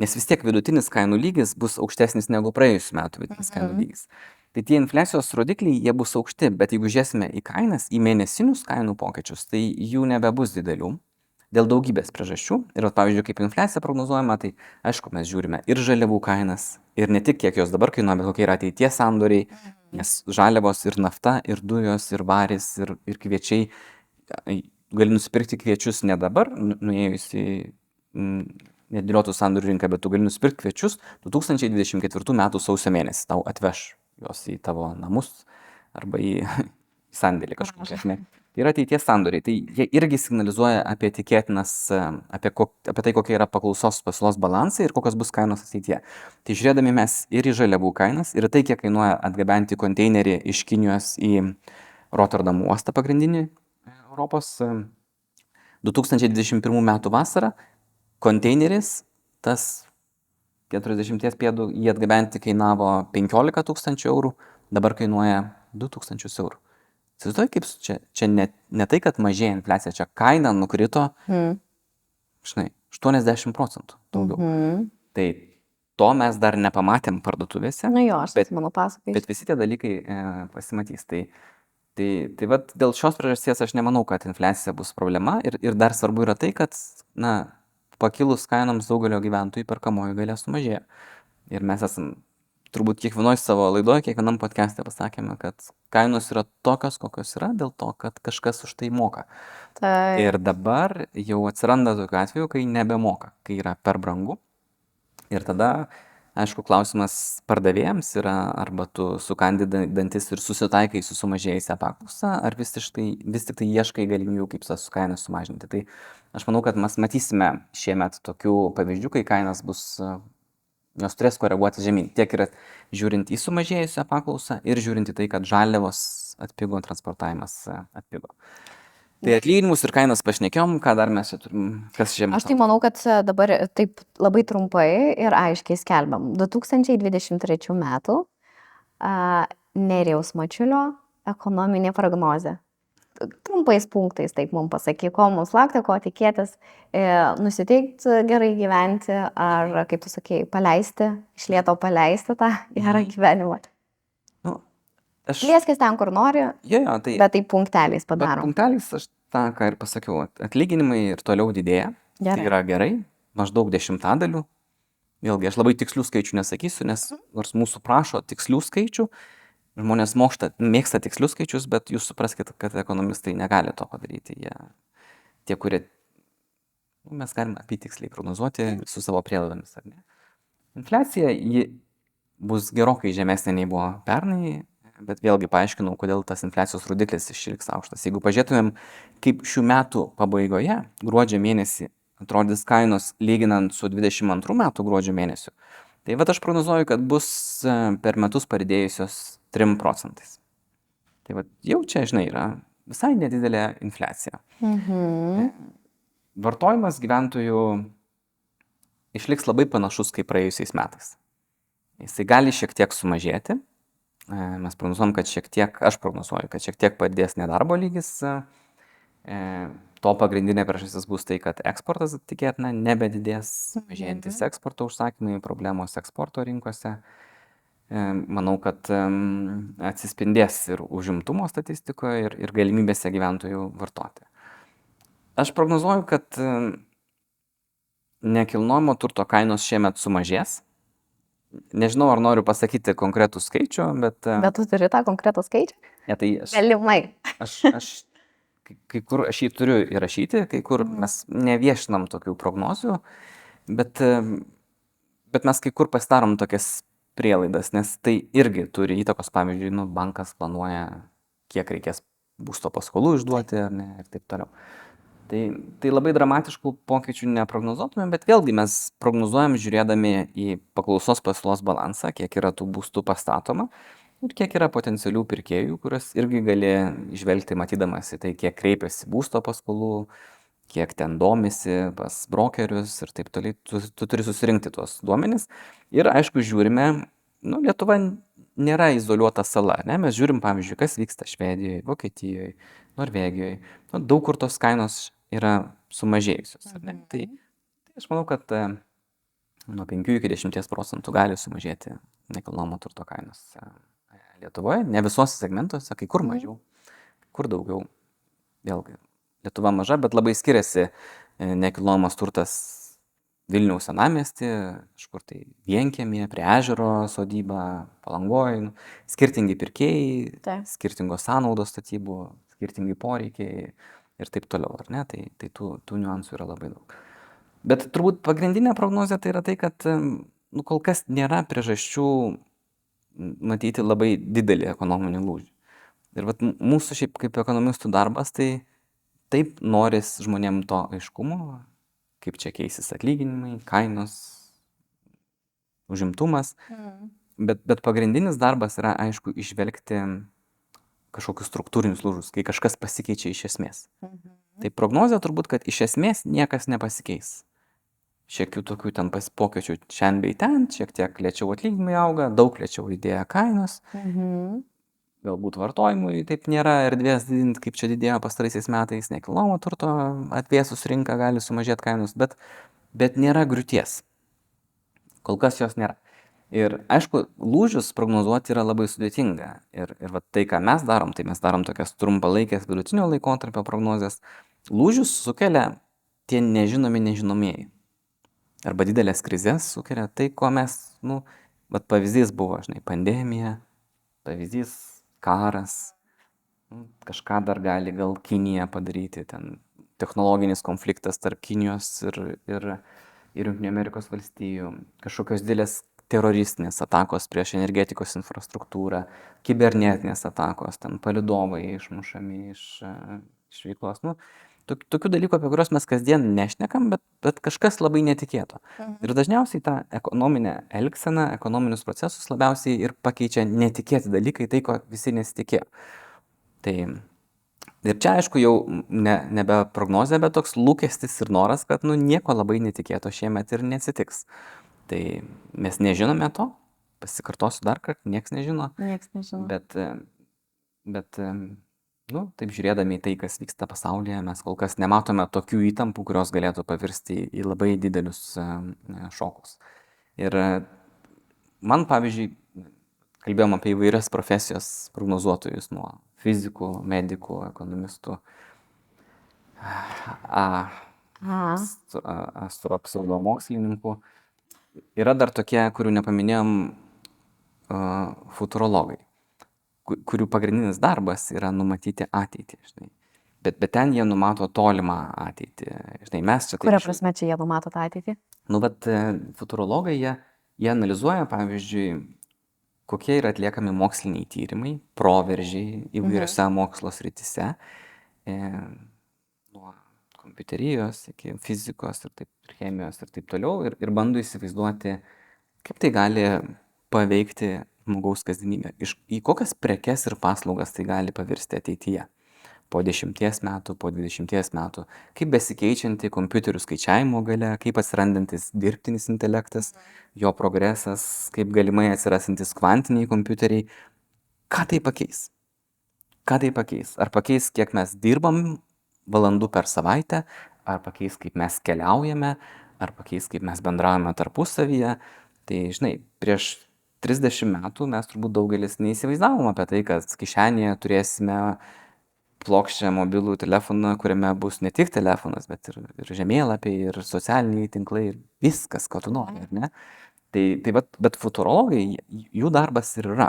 Nes vis tiek vidutinis kainų lygis bus aukštesnis negu praėjusių metų vidutinis kainų Mhm. lygis. Tai tie infliacijos rodikliai, jie bus aukšti, bet jeigu žiūrėsime į kainas, į mėnesinius kainų pokyčius, tai jų nebebus didelių dėl daugybės priežasčių. Ir, vat, pavyzdžiui, kaip infliacija prognozuojama, tai aišku, mes žiūrime ir žaliavų kainas, ir ne tik kiek jos dabar kainuoja, bet kokie yra ateities sandoriai, nes žaliavos ir nafta, ir dujos, ir varis, ir, ir kviečiai. ai, Gali nusipirkti kviečius ne dabar, nu- nuėjus į mm, nedėliotų sandorių rinką, bet tu gali nusipirkti kviečius 2024 m. sausio mėnesį. Tau atveš juos į tavo namus arba į, į sandėlį kažkokią. Tai yra ateities sandoriai. Tai jie irgi signalizuoja apie tikėtinas, e, apie, kok, apie tai, kokia yra paklausos pasiūlos balansai ir kokios bus kainos ateityje. Tai žiūrėdami mes ir į žaliavų kainas, ir tai, kiek kainuoja atgabenti konteinerį iš Kinijos į Rotterdamo uostą pagrindinį, Europos. 2021 metų vasarą konteineris, tas 40 pėdų, jį atgabenti kainavo 15 tūkstančių eurų, dabar kainuoja 2 tūkstančius eurų. Įsivaizduoju, kaip čia, čia ne, ne tai, kad mažėja infliacija, čia kaina nukrito, Mm. žinai, 80 procentų daugiau. Mhm. Tai to mes dar nepamatėm parduotuvėse, Na jo, aš Bet- atsimenu pasakai. bet visi tie dalykai e, pasimatys. Tai, tai, tai vat, dėl šios priežasties aš nemanau, kad infliacija bus problema ir, ir dar svarbu yra tai, kad na, pakilus kainoms daugelio gyventojų perkamoji galia sumažėjo. Ir mes esam turbūt kiekvienoje savo laidoje, kiekvienam podcast'e pasakėme, kad kainos yra tokios, kokios yra, dėl to, kad kažkas už tai moka. Tai Ir dabar jau atsiranda tokių atvejų, kai nebemoka, kai yra per brangu. Ir tada, aišku, klausimas pardavėjams yra, arba tu sukandi da- dantis ir susitaikai su sumažėjusią paklausą, ar vis, iš tai, vis tik tai ieškai galimybių, kaip tas kainas sumažinti. Tai aš manau, kad mes matysime šiemet tokių pavyzdžių, kai kainas bus, jos turės koreguoti žemyn. Tiek ir žiūrint į sumažėjusią paklausą ir žiūrint į tai, kad žaliavos atpigo, transportavimas atpigo. Tai atlyginimus ir kainas pašnekėjom, ką dar mes čia turim, kas žemė. Aš tai manau, kad e, dabar taip labai trumpai ir aiškiai skelbiam. 2023 metų a, Nerijaus Mačiulio ekonominė prognozė. Trumpais punktais, taip mums pasakyk, ko mums laukti, ko tikėtis, e, nusiteikti gerai gyventi, ar, kaip tu sakei, paleisti, išlieto paleisti tą gerą Mhm. gyvenimą. Aš, Lieskis ten, kur nori, jo, jo, tai bet tai punkteliais padarom. punkteliais aš tą, ką ir pasakiau, at- atlyginimai ir toliau didėja. Tai Gerai. yra gerai, maždaug dešimtadalių. Vėlgi, aš labai tikslių skaičių nesakysiu, nes nors mūsų prašo tikslių skaičių, žmonės mokšta, mėgsta tikslius skaičius, bet jūs supraskite, kad ekonomistai negali to padaryti. Jie, tie, kurie, nu, mes galime apytiksliai prognozuoti su savo prielaidomis, ar ne? Infliacija ji bus gerokai žemesnė nei buvo pernai, bet vėlgi paaiškinau, kodėl tas infliacijos rodiklis išliks aukštas. Jeigu pažiūrėtumėm, kaip šių metų pabaigoje, gruodžio mėnesį, atrodys kainos lyginant su 22 metų gruodžio mėnesiu, tai va aš prognozuoju, kad bus e, per metus padidėjusios 3 procentais. Tai va jau čia, žinai, yra visai nedidelė infliacija. Mhm. Vartojimas gyventojų išliks labai panašus kaip praėjusiais metais. Jisai gali šiek tiek sumažėti. E, Mes prognozuojam, kad šiek tiek, aš prognozuoju, kad šiek tiek padės nedarbo lygis. E, To pagrindinė priežastis bus tai, kad eksportas tikėtina nebedidės, mažėjantis eksporto užsakymai, problemos eksporto rinkose. E, Manau, kad atsispindės ir užimtumo statistikoje, ir, ir galimybėse gyventojų vartoti. Aš prognozuoju, kad em, nekilnojamo turto kainos šiemet sumažės. Nežinau, ar noriu pasakyti konkretų skaičių, bet... e, Bet tu turi tą konkretų skaičių? Ne, tai aš, Galimai. aš, aš kai, kur aš jį turiu įrašyti, kai kur Mhm. mes neviešinam tokių prognozių, bet, em, bet mes kai kur pasidarom tokias prielaidas, nes tai irgi turi įtakos, pavyzdžiui, nu, bankas planuoja, kiek reikės būsto paskolų išduoti ne ir taip toliau. Tai, tai labai dramatiškų pokyčių neprognozuotume, bet vėlgi mes prognozuojam žiūrėdami į paklausos pasiūlos balansą, kiek yra tų būstų pastatoma ir kiek yra potencialių pirkėjų, kurias irgi gali išvelgti matydamas į tai, kiek kreipiasi būsto paskolų, kiek ten domisi pas brokerius ir taip toliau. Tu, tu turi susirinkti tuos duomenis. Ir aišku, žiūrime, nu, Lietuva nėra izoliuota sala, ne? Mes žiūrim, pavyzdžiui, kas vyksta Švedijoje, Vokietijoje, Norvegijoje. Nu, daug kur tos kainos yra sumažėjusios, ar ne? Tai, tai aš manau, kad e, nuo 5 iki 10 procentų gali sumažėti nekilnojamo turto kainos e, Lietuvoje, ne visuose segmentuose, kai kur mažiau, kai kur daugiau. Vėlgi, Lietuva maža, bet labai skiriasi e, nekilnojamas turtas Vilniaus senamesti, kažkur tai vienkėmė, prie ežero sodyba, palangoj, nu, skirtingi pirkėjai, Taip. skirtingos sąnaudos statybų, skirtingi poreikiai ir taip toliau, ar ne? Tai, tai tų, tų niuansų yra labai daug. Bet turbūt pagrindinė prognozija tai yra tai, kad nu, kol kas nėra priežasčių matyti labai didelį ekonominį lūžį. Ir vat, mūsų šiaip kaip ekonomistų darbas, tai taip noris žmonėm to aiškumo, kaip čia keisis atlyginimai, kainos, užimtumas. Bet, bet pagrindinis darbas yra, aišku, išvelgti kažkokius struktūrinius lūžius, kai kažkas pasikeičia iš esmės. Mhm. Tai prognozija turbūt, kad iš esmės niekas nepasikeis. Šiek tiek tokių ten pokyčių šiandien bei ten, šiek tiek lėčiau atlyginimai auga, daug lėčiau didėja kainos, Mhm. galbūt vartojimui taip nėra erdvės didinti, kaip čia didėjo pastaraisiais metais, nekilnojamo turto atvėsus rinką gali sumažėti kainos, bet, bet nėra griūties. Kol kas jos nėra. Ir aišku, lūžius prognozuoti yra labai sudėtinga. Ir, ir va, tai, ką mes darom, tai mes darom tokias trumpalaikės vidutinio laikotarpio prognozes. Lūžius sukelia tie nežinomi nežinomieji. Arba didelės krizės sukelia tai, ko mes, nu, bet pavyzdys buvo, žinai, pandemija, pavyzdys karas, nu, kažką dar gali gal Kinija padaryti, ten technologinis konfliktas tarp Kinijos ir, ir, ir Junktinių Amerikos valstijų, kažkokios didelės teroristinės atakos prieš energetikos infrastruktūrą, kibernetinės atakos, ten palidovai išmušami iš, iš veiklos. Nu, tok- tokių dalykų, apie kuriuos mes kasdien nešnekam, bet, bet kažkas labai netikėto. Ir dažniausiai tą ekonominę elgseną, ekonominius procesus labiausiai ir pakeičia netikėti dalykai, tai ko visi nesitikėjo. Tai ir čia aišku jau ne, nebe prognozė, bet toks lūkestis ir noras, kad nu, nieko labai netikėto šiemet ir neatsitiks. Tai mes nežinome to, pasikartosiu dar kartą, niekas nežino, Niekas nežino. bet, e, bet e, nu, taip žiūrėdami į tai, kas vyksta pasaulyje, mes kol kas nematome tokių įtampų, kurios galėtų pavirsti į- labai didelius e, šokus. Ir man, pavyzdžiui, kalbėjom apie įvairias profesijos prognozuotojus, nuo fizikų, medikų, ekonomistų, astropseudomokslininkų. Yra dar tokie, kurių nepaminėjom, futurologai, ku- kurių pagrindinis darbas yra numatyti ateitį. Žinai. Bet, bet ten jie numato tolimą ateitį. Žinai, mes čia Kuria taip- prasme čia jie numato tą ateitį? Nu, bet e, futurologai, jie, jie analizuoja, pavyzdžiui, kokie yra atliekami moksliniai tyrimai, proveržiai įvairiose mhm. mokslo srityse, e, kompiuterijos iki fizikos ir, taip, ir chemijos ir taip toliau, ir, ir bando įsivaizduoti, kaip tai gali paveikti žmogaus kasdienybę, iš, į kokias prekes ir paslaugas tai gali pavirsti ateityje. Po dešimties metų, po dvidešimties metų, kaip besikeičianti kompiuterių skaičiavimo gale, kaip atsirandantis dirbtinis intelektas, jo progresas, kaip galimai atsirasantis kvantiniai kompiuteriai, ką tai pakeis? Ką tai pakeis? Ar pakeis, kiek mes dirbam valandų per savaitę, ar pakeis, kaip mes keliaujame, ar pakeis, kaip mes bendraujame tarpusavyje. Tai, žinai, prieš 30 metų mes turbūt daugelis neįsivaizdavom apie tai, kad kišenėje turėsime plokščią mobilų telefoną, kuriame bus ne tik telefonas, bet ir, ir žemėlapiai, ir socialiniai tinklai, ir viskas, ko tu nori, ar ne? Tai, tai bet, bet futurologai, jų darbas ir yra,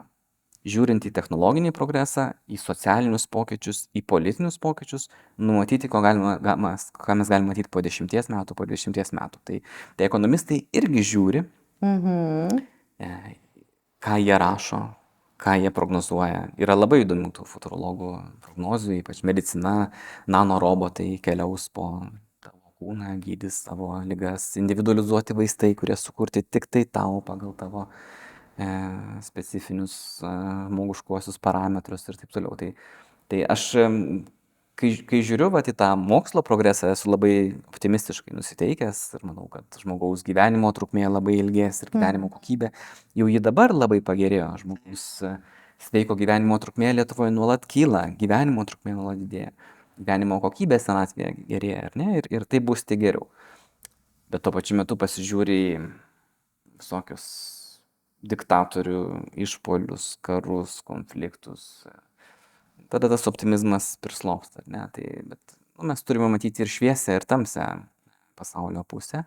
žiūrint į technologinį progresą, į socialinius pokyčius, į politinius pokyčius, numatyti, ko galima, galima, ką mes galime matyti po dešimties metų, po dvidešimties metų. Tai, tai ekonomistai irgi žiūri, Mhm. e, ką jie rašo, ką jie prognozuoja. Yra labai įdomių tų futurologų prognozių, ypač medicina, nanorobotai keliaus po tavo kūną, gydys tavo lygas, individualizuoti vaistai, kurie sukurti tik tai tau pagal tavo e, specifinius e, žmoguškuosius parametrus ir taip toliau. Tai, tai aš, em, kai, kai žiūriu vat, į tą mokslo progresą, esu labai optimistiškai nusiteikęs ir manau, kad žmogaus gyvenimo trukmė labai ilgės ir gyvenimo kokybė jau ji dabar labai pagerėjo. Žmogus e, sveiko gyvenimo trukmė Lietuvoje nuolat kyla, gyvenimo trukmė nuolat didėja, gyvenimo kokybė senatvėje gerėja, ar ne? Ir, ir tai bus tik geriau. Bet tuo pačiu metu pasižiūri visokius diktatorių išpolius, karus, konfliktus. Tada tas optimizmas prislopsta, ne? Tai, bet nu, mes turime matyti ir šviesę, ir tamsę pasaulio pusę.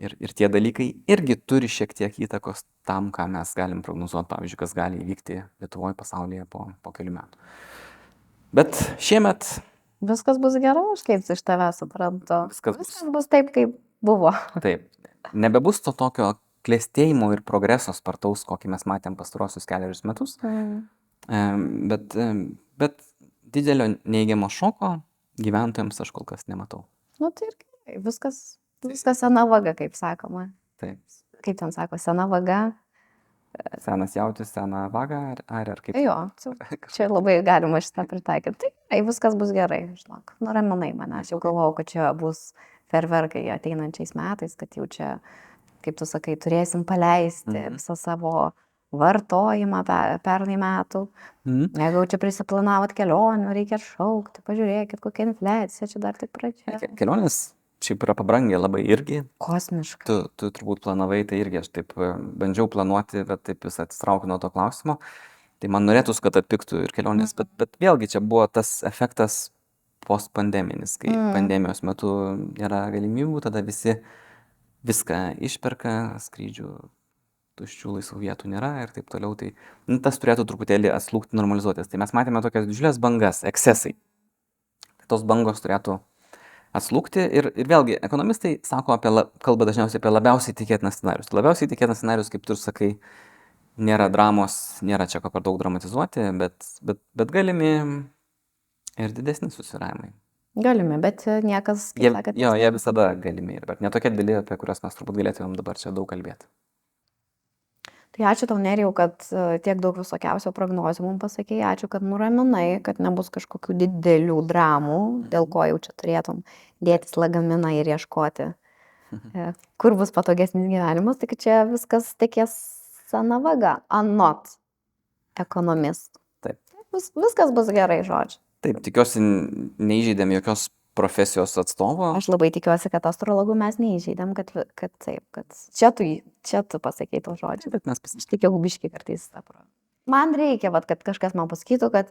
Ir, ir tie dalykai irgi turi šiek tiek įtakos tam, ką mes galim prognozuoti, pavyzdžiui, kas gali įvykti Lietuvoje, pasaulyje po, po kelių metų. Bet šiemet Viskas bus gerai, aš kaip iš tavęs suprantu. Viskas bus- Viskas bus taip, kaip buvo. Taip, nebebus to tokio klėstėjimo ir progreso spartaus, kokį mes matėm pastarosius keliarius metus. Em, bet, bet didelio neigiamo šoko gyventojams aš kol kas nematau. Nu tai ir gerai, viskas, viskas sena vaga, kaip sakoma. Taip. Kaip ten sako, sena vaga Senas jautis, sena vaga, ar, ar, ar kaip? Jo, čia- labai galima šitą pritaikyti. Tai gerai, viskas bus gerai, žinok. Nuraminai mane, aš jau galvojau, kad čia bus ferverkai ateinančiais metais, kad jau čia, kaip tu sakai, turėsim paleisti Mhm. visą savo vartojimą pe- pernai metų. Mhm. Jeigu čia prisiplanavot kelionių, reikia atšaukti, pažiūrėkit, kokia infliacija, čia dar tik pradžia. Ke- Kelionės šiaip yra pabrangę labai irgi. Kosmiška. Tu, tu turbūt planavai, tai irgi aš taip e, bandžiau planuoti, bet taip vis atsitraukiu nuo to klausimo. Tai man norėtųsi, kad atpiktų ir kelionės, bet, bet vėlgi čia buvo tas efektas postpandeminis, kai Mm. pandemijos metu nėra galimybių, tada visi viską išperka, skrydžių tuščių laisvų vietų nėra ir taip toliau. Tai nu, tas turėtų truputėlį atslūgti, normalizuotis. Tai mes matėme tokias didžiulės bangas, ekscesai. Tai tos bangos turėtų atslūgti ir, ir vėlgi ekonomistai sako apie, la- kalba dažniausiai apie labiausiai tikėtinas scenarius. Labiausiai tikėtinas scenarius, kaip tu ir sakai, nėra dramos, nėra čia ko per daug dramatizuoti, bet, bet, bet galimi ir didesni susiravimai. Galime, bet e, niekas, kaip Jie, sakant, jo, jie visada galimi, bet netokie dideli, apie kuriuos mes turbūt galėtumėm dabar čia daug kalbėti. Tai ačiū tau, Nerijau, kad e, tiek daug visokiausių prognozių mums pasakėjai, ačiū, kad nuraminai, kad nebus kažkokių didelių dramų, dėl ko jau čia turėtum dėtis lagaminą ir ieškoti, e, kur bus patogesnis gyvenimas, kad čia viskas tekės sena vaga, anot ekonomistų. Taip. Vis, viskas bus gerai, žodžiu. Taip, tikiuosi, neįžeidėm jokios profesijos atstovo. Aš labai tikiuosi, kad astrologų mes neįžeidėm, kad, kad taip, kad čia tu, čia tu pasakei to žodžio. Bet mes Aš pasižiūrėjome. tik jau biški kartais tą pro. Man reikia, vat, kad kažkas man pasakytų, kad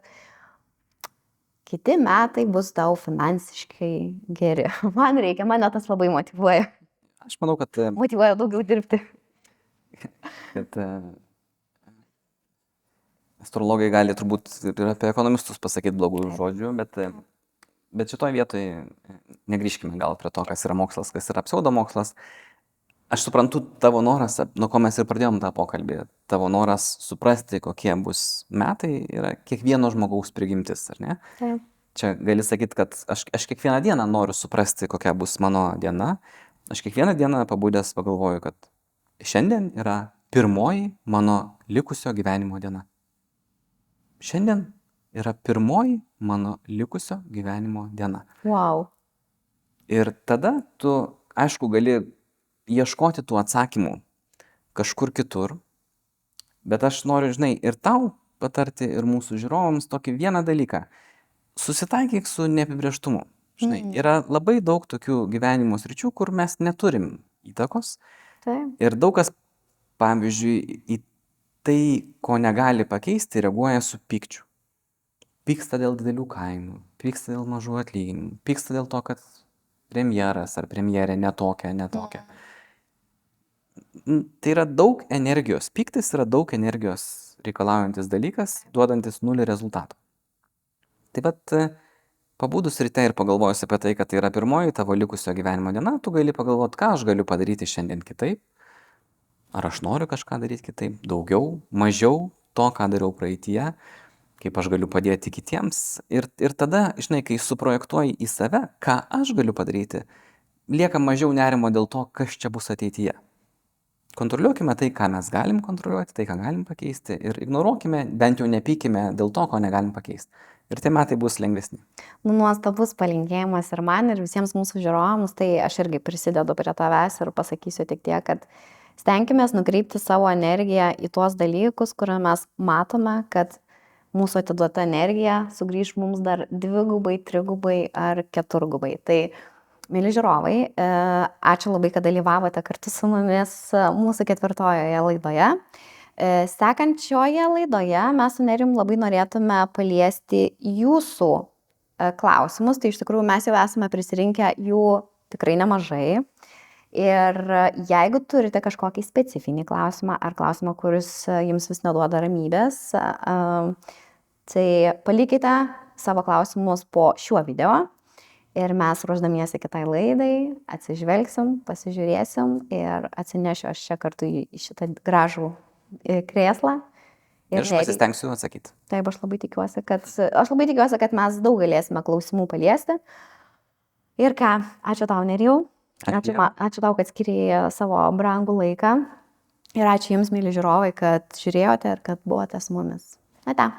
kiti metai bus tau finansiškai geri. Man reikia, mane tas labai motivuoja. Aš manau, kad, e, Motivuoja daugiau dirbti. kad e, astrologai gali turbūt ir apie ekonomistus pasakyti blogų žodžių, bet, bet šitoje vietoje negrįžkime gal prie to, kas yra mokslas, kas yra pseudomokslas. Aš suprantu tavo noras, nuo ko mes ir pradėjom tą pokalbį, tavo noras suprasti, kokie bus metai, yra kiekvieno žmogaus prigimtis, ar ne? Taip. Čia gali sakyti, kad aš, aš kiekvieną dieną noriu suprasti, kokia bus mano diena. Aš kiekvieną dieną pabudęs pagalvoju, kad šiandien yra pirmoji mano likusio gyvenimo diena. Šiandien yra pirmoji mano likusio gyvenimo diena. Wow. Ir tada tu, aišku, gali ieškoti tų atsakymų kažkur kitur, bet aš noriu, žinai, ir tau patarti, ir mūsų žiūrovams tokį vieną dalyką. Susitaikyk su neapibrieštumu. Žinai, Mhm. yra labai daug tokių gyvenimo sričių, kur mes neturim įtakos Taip. ir daug kas, pavyzdžiui, į tai, ko negali pakeisti, reaguoja su pykčiu. Pyksta dėl didelių kainų, pyksta dėl mažų atlyginimų, pyksta dėl to, kad premjeras ar premjerė netokia, netokia. N- Tai yra daug energijos. Pyktis yra daug energijos reikalaujantis dalykas, duodantis nulį rezultatų. Tai bet pabūdus ryte ir pagalvojus apie tai, kad tai yra pirmoji tavo likusio gyvenimo diena, tu gali pagalvoti, ką aš galiu padaryti šiandien kitaip. Ar aš noriu kažką daryti kitaip, daugiau, mažiau to, ką dariau praeitie, kaip aš galiu padėti kitiems. Ir, ir tada, žinai, kai suprojektuoji į save, ką aš galiu padaryti, lieka mažiau nerimo dėl to, kas čia bus ateityje. Kontroliuokime tai, ką mes galim kontroliuoti, tai, ką galim pakeisti ir ignoruokime, bent jau nepykime dėl to, ko negalim pakeisti. Ir tie metai bus lengvesni. Nu, nuostabus palinkėjimas ir man, ir visiems mūsų žiūrovams, tai aš irgi prisidedu prie tavęs ir pasakysiu tik tiek, kad stenkime nukreipti savo energiją į tuos dalykus, kur mes matome, kad mūsų atiduota energija sugrįž mums dar dvigubai, trigubai ar keturgubai. Tai, mėly žiūrovai, e, ačiū labai, kad dalyvavote kartu su mumis mūsų ketvirtojoje laidoje. E, Sekančioje laidoje mes su Nerim labai norėtume paliesti jūsų e, klausimus. Tai iš tikrųjų mes jau esame prisirinkę jų tikrai nemažai. Ir e, jeigu turite kažkokį specifinį klausimą ar klausimą, kuris e, jums vis neduoda ramybės, e, tai palikite savo klausimus po šiuo video. Ir mes ruoždamiesi kitai laidai atsižvelgsim, pasižiūrėsim ir atsinešiu aš čia kartu į šitą gražų krėslą. Ir aš Nerijai- pasistengsiu atsakyti. Taip, aš labai tikiuosi, kad, aš labai tikiuosi, kad mes daug galėsime klausimų paliesti. Ir ką, ačiū tau, Nerijau. Ačiū Ačiū, tau, kad skiriai savo brangų laiką. Ir ačiū Jums, mėly žiūrovai, kad žiūrėjote ir kad buvote su mumis. Ate.